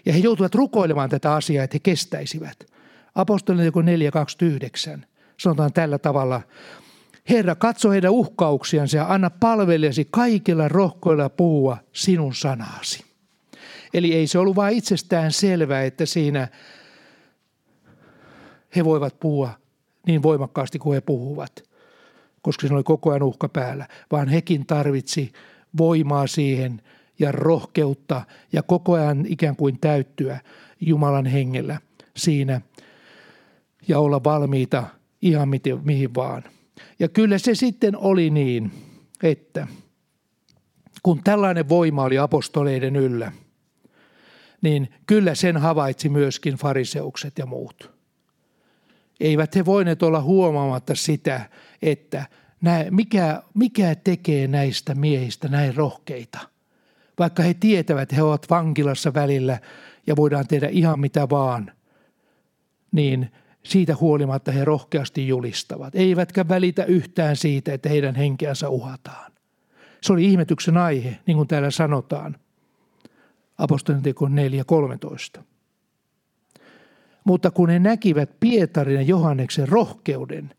Ja he joutuivat rukoilemaan tätä asiaa, että he kestäisivät. Apostolien 4.29 sanotaan tällä tavalla. Herra, katso heidän uhkauksiansa ja anna palvelijasi kaikilla rohkoilla puhua sinun sanasi. Eli ei se ollut vain itsestään selvää, että siinä he voivat puhua niin voimakkaasti kuin he puhuvat, koska siinä oli koko ajan uhka päällä, vaan hekin tarvitsi voimaa siihen – ja rohkeutta ja koko ajan ikään kuin täyttyä Jumalan hengellä siinä ja olla valmiita ihan mihin vaan. Ja kyllä se sitten oli niin, että kun tällainen voima oli apostoleiden yllä, niin kyllä sen havaitsi myöskin fariseukset ja muut. Eivät he voineet olla huomaamatta sitä, että mikä, mikä tekee näistä miehistä näin rohkeita. Vaikka he tietävät, että he ovat vankilassa välillä ja voidaan tehdä ihan mitä vaan, niin siitä huolimatta he rohkeasti julistavat. Eivätkä välitä yhtään siitä, että heidän henkeänsä uhataan. Se oli ihmetyksen aihe, niin kuin täällä sanotaan. Apostolien teko 4.13. Mutta kun he näkivät Pietarin ja Johanneksen rohkeuden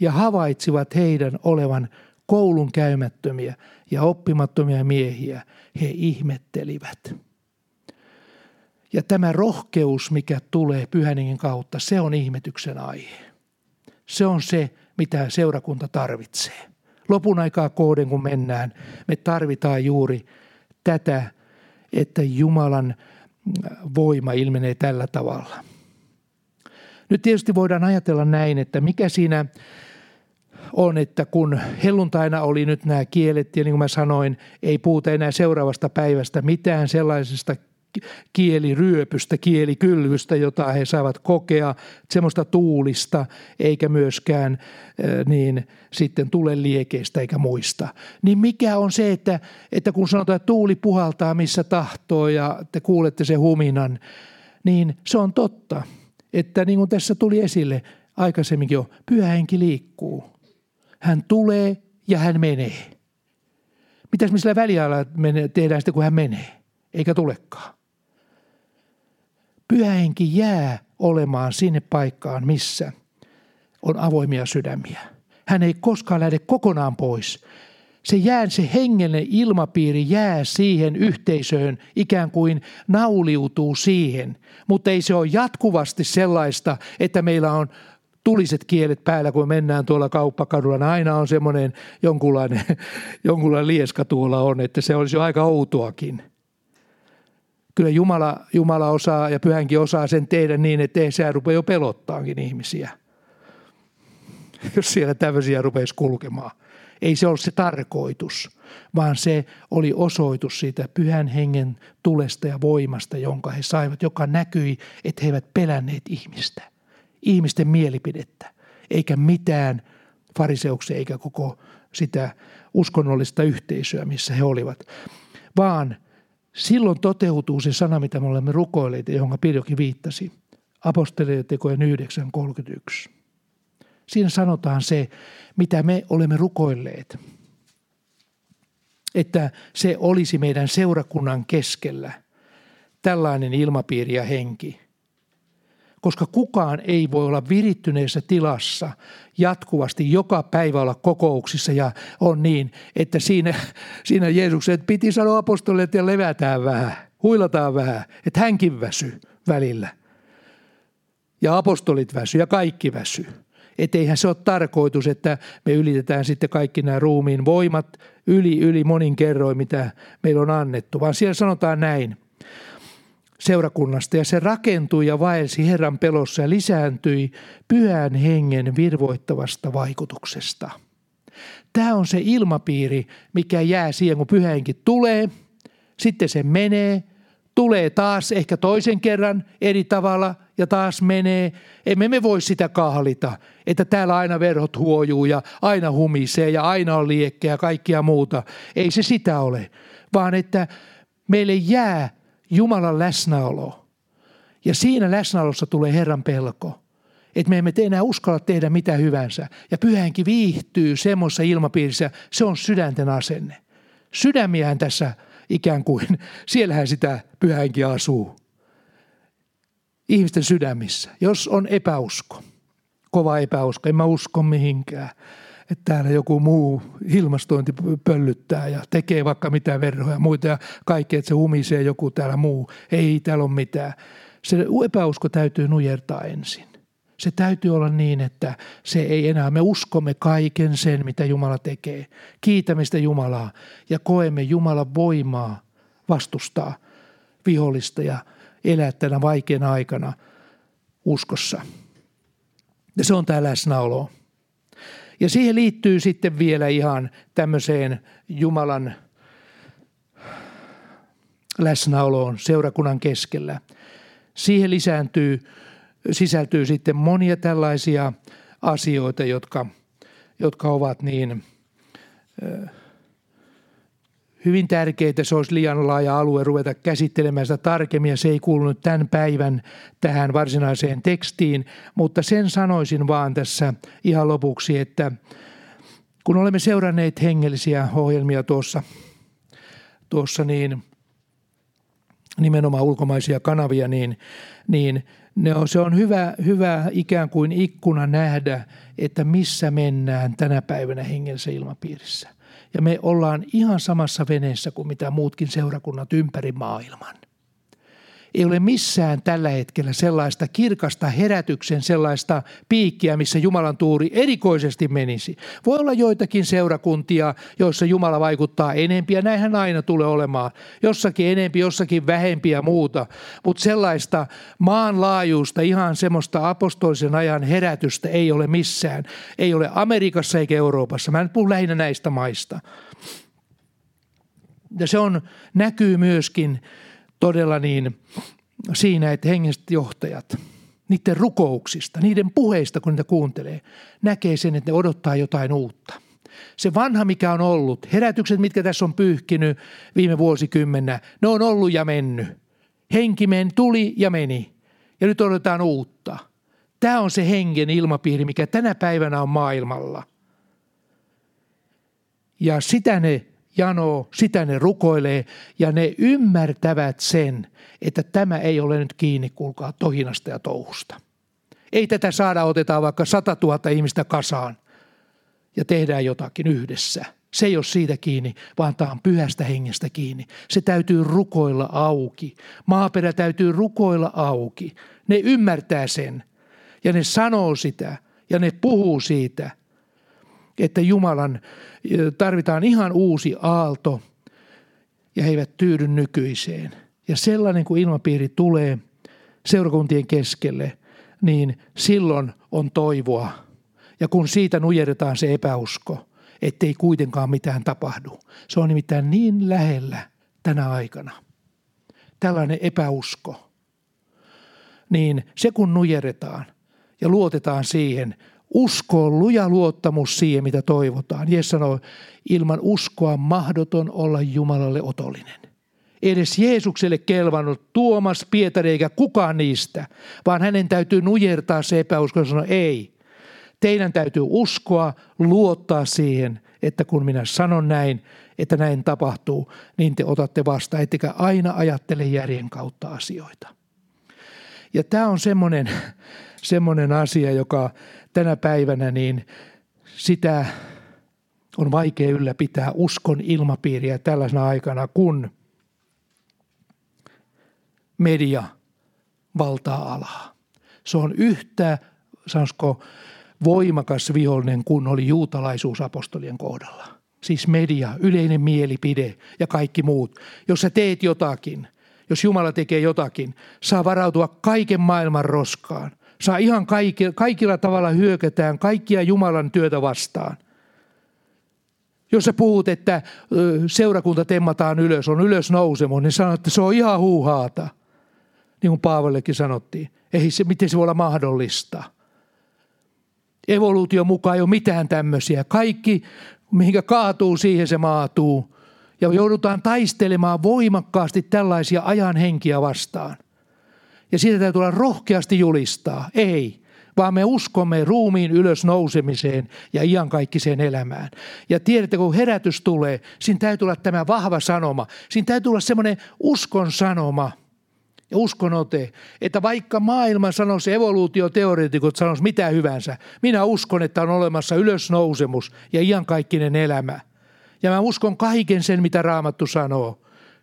ja havaitsivat heidän olevan koulun käymättömiä ja oppimattomia miehiä, he ihmettelivät. Ja tämä rohkeus, mikä tulee pyhäningin kautta, se on ihmetyksen aihe. Se on se, mitä seurakunta tarvitsee. Lopun aikaa kohden, kun mennään, me tarvitaan juuri tätä, että Jumalan voima ilmenee tällä tavalla. Nyt tietysti voidaan ajatella näin, että mikä siinä on, että kun helluntaina oli nyt nämä kielet, ja niin kuin mä sanoin, ei puhuta enää seuraavasta päivästä mitään sellaisesta kieliryöpystä, kielikylvystä, jota he saavat kokea, semmoista tuulista, eikä myöskään niin sitten tule liekeistä eikä muista. Niin mikä on se, että, että kun sanotaan, että tuuli puhaltaa missä tahtoo ja te kuulette sen huminan, niin se on totta, että niin kuin tässä tuli esille aikaisemminkin jo, pyhä henki liikkuu. Hän tulee ja hän menee. Mitäs me sillä väliajalla tehdään sitten, kun hän menee, eikä tulekaan? Pyhä henki jää olemaan sinne paikkaan, missä on avoimia sydämiä. Hän ei koskaan lähde kokonaan pois. Se jää, se hengellinen ilmapiiri jää siihen yhteisöön, ikään kuin nauliutuu siihen. Mutta ei se ole jatkuvasti sellaista, että meillä on tuliset kielet päällä, kun mennään tuolla kauppakadulla. Aina on semmoinen jonkunlainen, jonkunlainen lieska tuolla on, että se olisi jo aika outoakin kyllä Jumala, Jumala osaa ja pyhänkin osaa sen tehdä niin, että ei se rupea jo pelottaakin ihmisiä. Jos siellä tämmöisiä rupeisi kulkemaan. Ei se ole se tarkoitus, vaan se oli osoitus siitä pyhän hengen tulesta ja voimasta, jonka he saivat, joka näkyi, että he eivät pelänneet ihmistä, ihmisten mielipidettä, eikä mitään fariseuksia eikä koko sitä uskonnollista yhteisöä, missä he olivat, vaan – Silloin toteutuu se sana, mitä me olemme rukoilleet johon Pirjokin viittasi. Apostolien tekojen 9.31. Siinä sanotaan se, mitä me olemme rukoilleet. Että se olisi meidän seurakunnan keskellä tällainen ilmapiiri ja henki – koska kukaan ei voi olla virittyneessä tilassa jatkuvasti joka päivä olla kokouksissa ja on niin, että siinä, siinä Jeesuksen piti sanoa apostolille, että levätään vähän, huilataan vähän, että hänkin väsy välillä. Ja apostolit väsy ja kaikki väsy. Että eihän se ole tarkoitus, että me ylitetään sitten kaikki nämä ruumiin voimat yli, yli monin kerroin, mitä meillä on annettu, vaan siellä sanotaan näin – seurakunnasta ja se rakentui ja vaelsi Herran pelossa ja lisääntyi pyhän hengen virvoittavasta vaikutuksesta. Tämä on se ilmapiiri, mikä jää siihen, kun pyhä henki tulee, sitten se menee, tulee taas ehkä toisen kerran eri tavalla ja taas menee. Emme me voi sitä kahlita, että täällä aina verhot huojuu ja aina humisee ja aina on liekkeä ja kaikkia muuta. Ei se sitä ole, vaan että meille jää Jumalan läsnäolo. Ja siinä läsnäolossa tulee Herran pelko. Että me emme enää uskalla tehdä mitä hyvänsä. Ja pyhänkin viihtyy semmoisessa ilmapiirissä, se on sydänten asenne. Sydämiään tässä ikään kuin, siellähän sitä pyhänkin asuu. Ihmisten sydämissä, jos on epäusko, kova epäusko, en mä usko mihinkään – että täällä joku muu ilmastointi pöllyttää ja tekee vaikka mitä verhoja ja muita ja kaikki, että se humisee joku täällä muu. Ei täällä ole mitään. Se epäusko täytyy nujertaa ensin. Se täytyy olla niin, että se ei enää, me uskomme kaiken sen, mitä Jumala tekee. Kiitämistä Jumalaa ja koemme Jumalan voimaa vastustaa vihollista ja elää tänä vaikeana aikana uskossa. Ja se on tämä läsnäolo. Ja siihen liittyy sitten vielä ihan tämmöiseen Jumalan läsnäoloon seurakunnan keskellä. Siihen lisääntyy sisältyy sitten monia tällaisia asioita, jotka, jotka ovat niin hyvin tärkeitä. Se olisi liian laaja alue ruveta käsittelemään sitä tarkemmin ja se ei kuulunut tämän päivän tähän varsinaiseen tekstiin, mutta sen sanoisin vaan tässä ihan lopuksi, että kun olemme seuranneet hengellisiä ohjelmia tuossa, tuossa niin nimenomaan ulkomaisia kanavia, niin, niin ne on, se on hyvä, hyvä ikään kuin ikkuna nähdä, että missä mennään tänä päivänä hengellisessä ilmapiirissä. Ja me ollaan ihan samassa veneessä kuin mitä muutkin seurakunnat ympäri maailman ei ole missään tällä hetkellä sellaista kirkasta herätyksen sellaista piikkiä, missä Jumalan tuuri erikoisesti menisi. Voi olla joitakin seurakuntia, joissa Jumala vaikuttaa enempi ja näinhän aina tulee olemaan. Jossakin enempi, jossakin vähempi ja muuta. Mutta sellaista maanlaajuista, ihan semmoista apostolisen ajan herätystä ei ole missään. Ei ole Amerikassa eikä Euroopassa. Mä nyt puhun lähinnä näistä maista. Ja se on, näkyy myöskin todella niin siinä, että hengelliset johtajat, niiden rukouksista, niiden puheista, kun niitä kuuntelee, näkee sen, että ne odottaa jotain uutta. Se vanha, mikä on ollut, herätykset, mitkä tässä on pyyhkinyt viime vuosikymmenä, ne on ollut ja mennyt. Henki men, tuli ja meni. Ja nyt odotetaan uutta. Tämä on se hengen ilmapiiri, mikä tänä päivänä on maailmalla. Ja sitä ne janoo, sitä ne rukoilee ja ne ymmärtävät sen, että tämä ei ole nyt kiinni, kuulkaa, tohinasta ja touhusta. Ei tätä saada, otetaan vaikka 100 000 ihmistä kasaan ja tehdään jotakin yhdessä. Se ei ole siitä kiinni, vaan tämä on pyhästä hengestä kiinni. Se täytyy rukoilla auki. Maaperä täytyy rukoilla auki. Ne ymmärtää sen ja ne sanoo sitä ja ne puhuu siitä – että Jumalan tarvitaan ihan uusi aalto ja he eivät tyydy nykyiseen. Ja sellainen kuin ilmapiiri tulee seurakuntien keskelle, niin silloin on toivoa. Ja kun siitä nujeretaan se epäusko, ettei kuitenkaan mitään tapahdu. Se on nimittäin niin lähellä tänä aikana. Tällainen epäusko. Niin se kun nujeretaan ja luotetaan siihen, Usko on luja luottamus siihen, mitä toivotaan. Jeesus sanoi, ilman uskoa mahdoton olla Jumalalle otollinen. Edes Jeesukselle kelvannut Tuomas, Pietari eikä kukaan niistä, vaan hänen täytyy nujertaa se epäusko ja sanoa ei. Teidän täytyy uskoa, luottaa siihen, että kun minä sanon näin, että näin tapahtuu, niin te otatte vasta, ettekä aina ajattele järjen kautta asioita. Ja tämä on semmoinen, semmoinen asia, joka tänä päivänä, niin sitä on vaikea ylläpitää uskon ilmapiiriä tällaisena aikana, kun media valtaa alaa. Se on yhtä, sanoisiko, voimakas vihollinen kuin oli juutalaisuus apostolien kohdalla. Siis media, yleinen mielipide ja kaikki muut. Jos sä teet jotakin, jos Jumala tekee jotakin, saa varautua kaiken maailman roskaan saa ihan kaikki, kaikilla tavalla hyökätään kaikkia Jumalan työtä vastaan. Jos sä puhut, että seurakunta temmataan ylös, on ylös nousemo, niin sanot, että se on ihan huuhaata. Niin kuin Paavallekin sanottiin. Ei se, miten se voi olla mahdollista. Evoluutio mukaan ei ole mitään tämmöisiä. Kaikki, mihinkä kaatuu, siihen se maatuu. Ja joudutaan taistelemaan voimakkaasti tällaisia ajan henkiä vastaan. Ja siitä täytyy olla rohkeasti julistaa. Ei, vaan me uskomme ruumiin ylös nousemiseen ja iankaikkiseen elämään. Ja tiedätte, kun herätys tulee, siinä täytyy olla tämä vahva sanoma. Siinä täytyy olla semmoinen uskon sanoma ja uskon ote, että vaikka maailma sanoisi evoluutioteoreetikot sanoisi mitä hyvänsä, minä uskon, että on olemassa ylösnousemus ja iankaikkinen elämä. Ja mä uskon kaiken sen, mitä Raamattu sanoo.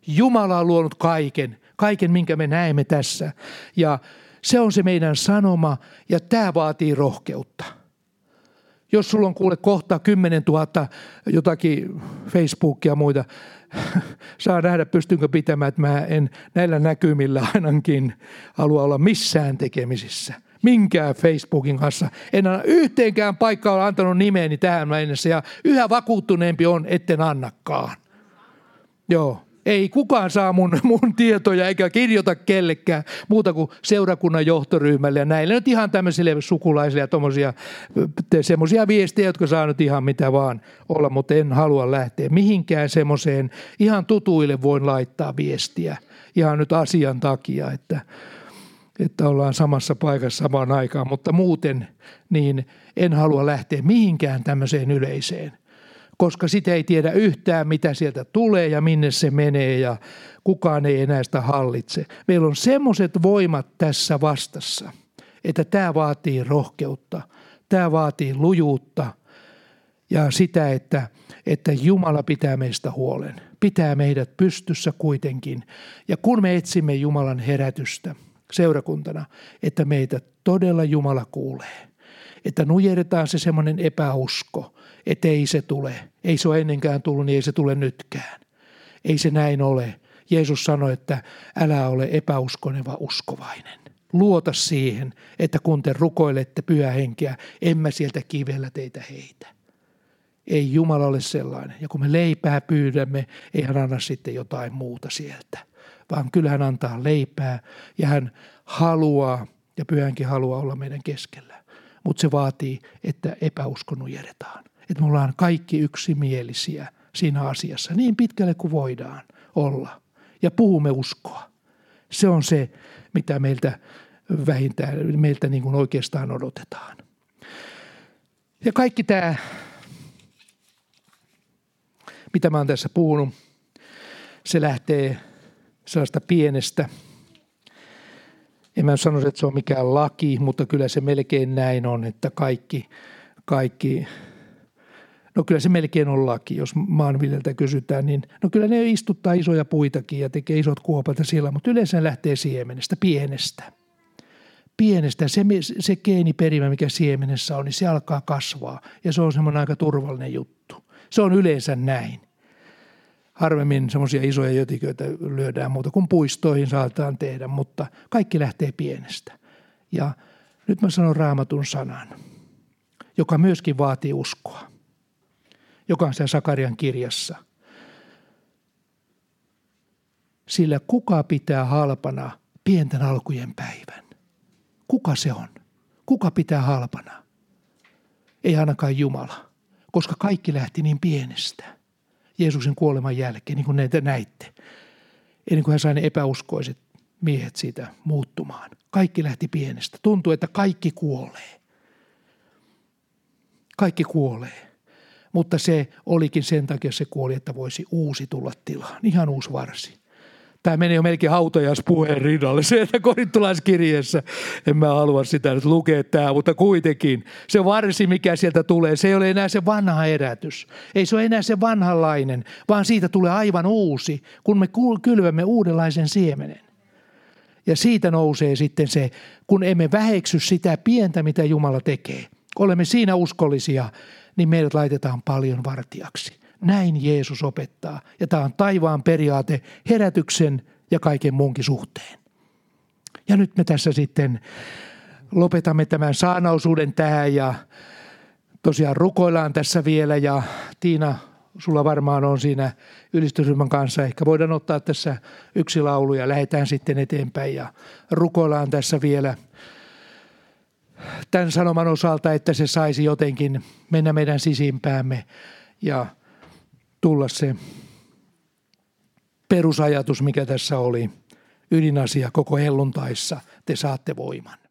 Jumala on luonut kaiken kaiken, minkä me näemme tässä. Ja se on se meidän sanoma ja tämä vaatii rohkeutta. Jos sulla on kuule kohta 10 000 jotakin Facebookia ja muita, saa nähdä pystynkö pitämään, että mä en näillä näkymillä ainakin halua olla missään tekemisissä. Minkään Facebookin kanssa. En anna yhteenkään paikkaa ole antanut nimeeni tähän mennessä ja yhä vakuuttuneempi on, etten annakaan. Joo, Ei kukaan saa mun, mun tietoja eikä kirjoita kellekään muuta kuin seurakunnan johtoryhmälle ja näille nyt ihan tämmöisille sukulaisille ja tommosia, semmoisia viestejä, jotka saa nyt ihan mitä vaan olla, mutta en halua lähteä mihinkään semmoiseen. Ihan tutuille voin laittaa viestiä ihan nyt asian takia, että, että ollaan samassa paikassa samaan aikaan, mutta muuten niin en halua lähteä mihinkään tämmöiseen yleiseen – koska sitä ei tiedä yhtään, mitä sieltä tulee ja minne se menee ja kukaan ei enää sitä hallitse. Meillä on semmoiset voimat tässä vastassa, että tämä vaatii rohkeutta, tämä vaatii lujuutta ja sitä, että, että Jumala pitää meistä huolen, pitää meidät pystyssä kuitenkin. Ja kun me etsimme Jumalan herätystä seurakuntana, että meitä todella Jumala kuulee, että nujeretaan se semmoinen epäusko – että ei se tule. Ei se ole ennenkään tullut, niin ei se tule nytkään. Ei se näin ole. Jeesus sanoi, että älä ole epäuskoneva uskovainen. Luota siihen, että kun te rukoilette pyhä henkeä, en mä sieltä kivellä teitä heitä. Ei Jumala ole sellainen. Ja kun me leipää pyydämme, ei hän anna sitten jotain muuta sieltä. Vaan kyllä hän antaa leipää ja hän haluaa, ja pyhänkin haluaa olla meidän keskellä. Mutta se vaatii, että epäusko nujeretaan että me ollaan kaikki yksimielisiä siinä asiassa niin pitkälle kuin voidaan olla. Ja puhumme uskoa. Se on se, mitä meiltä vähintään, meiltä niin kuin oikeastaan odotetaan. Ja kaikki tämä, mitä mä oon tässä puhunut, se lähtee sellaista pienestä. En mä sanoisi, että se on mikään laki, mutta kyllä se melkein näin on, että kaikki, kaikki No kyllä se melkein on laki, jos maanviljeltä kysytään, niin no kyllä ne istuttaa isoja puitakin ja tekee isot kuopat ja sillä, mutta yleensä lähtee siemenestä, pienestä. Pienestä, se, se geeniperimä, mikä siemenessä on, niin se alkaa kasvaa ja se on semmoinen aika turvallinen juttu. Se on yleensä näin. Harvemmin semmoisia isoja jötiköitä lyödään muuta kuin puistoihin saataan tehdä, mutta kaikki lähtee pienestä. Ja nyt mä sanon raamatun sanan, joka myöskin vaatii uskoa joka on siellä Sakarian kirjassa. Sillä kuka pitää halpana pienten alkujen päivän? Kuka se on? Kuka pitää halpana? Ei ainakaan Jumala, koska kaikki lähti niin pienestä Jeesuksen kuoleman jälkeen, niin kuin näitä näitte. Ennen kuin hän sai ne epäuskoiset miehet siitä muuttumaan. Kaikki lähti pienestä. Tuntuu, että kaikki kuolee. Kaikki kuolee mutta se olikin sen takia se kuoli, että voisi uusi tulla tilaan, ihan uusi varsi. Tämä meni jo melkein hautajaispuheen rinnalle, se, että korintolaiskirjeessä, en mä halua sitä nyt lukea tämä, mutta kuitenkin se varsi, mikä sieltä tulee, se ei ole enää se vanha erätys. Ei se ole enää se vanhanlainen, vaan siitä tulee aivan uusi, kun me kylvämme uudenlaisen siemenen. Ja siitä nousee sitten se, kun emme väheksy sitä pientä, mitä Jumala tekee. Olemme siinä uskollisia, niin meidät laitetaan paljon vartijaksi. Näin Jeesus opettaa. Ja tämä on taivaan periaate herätyksen ja kaiken muunkin suhteen. Ja nyt me tässä sitten lopetamme tämän saanausuuden tähän ja tosiaan rukoillaan tässä vielä ja Tiina, sulla varmaan on siinä ylistysryhmän kanssa. Ehkä voidaan ottaa tässä yksi laulu ja lähdetään sitten eteenpäin ja rukoillaan tässä vielä – tämän sanoman osalta, että se saisi jotenkin mennä meidän sisimpäämme ja tulla se perusajatus, mikä tässä oli, ydinasia koko helluntaissa, te saatte voiman.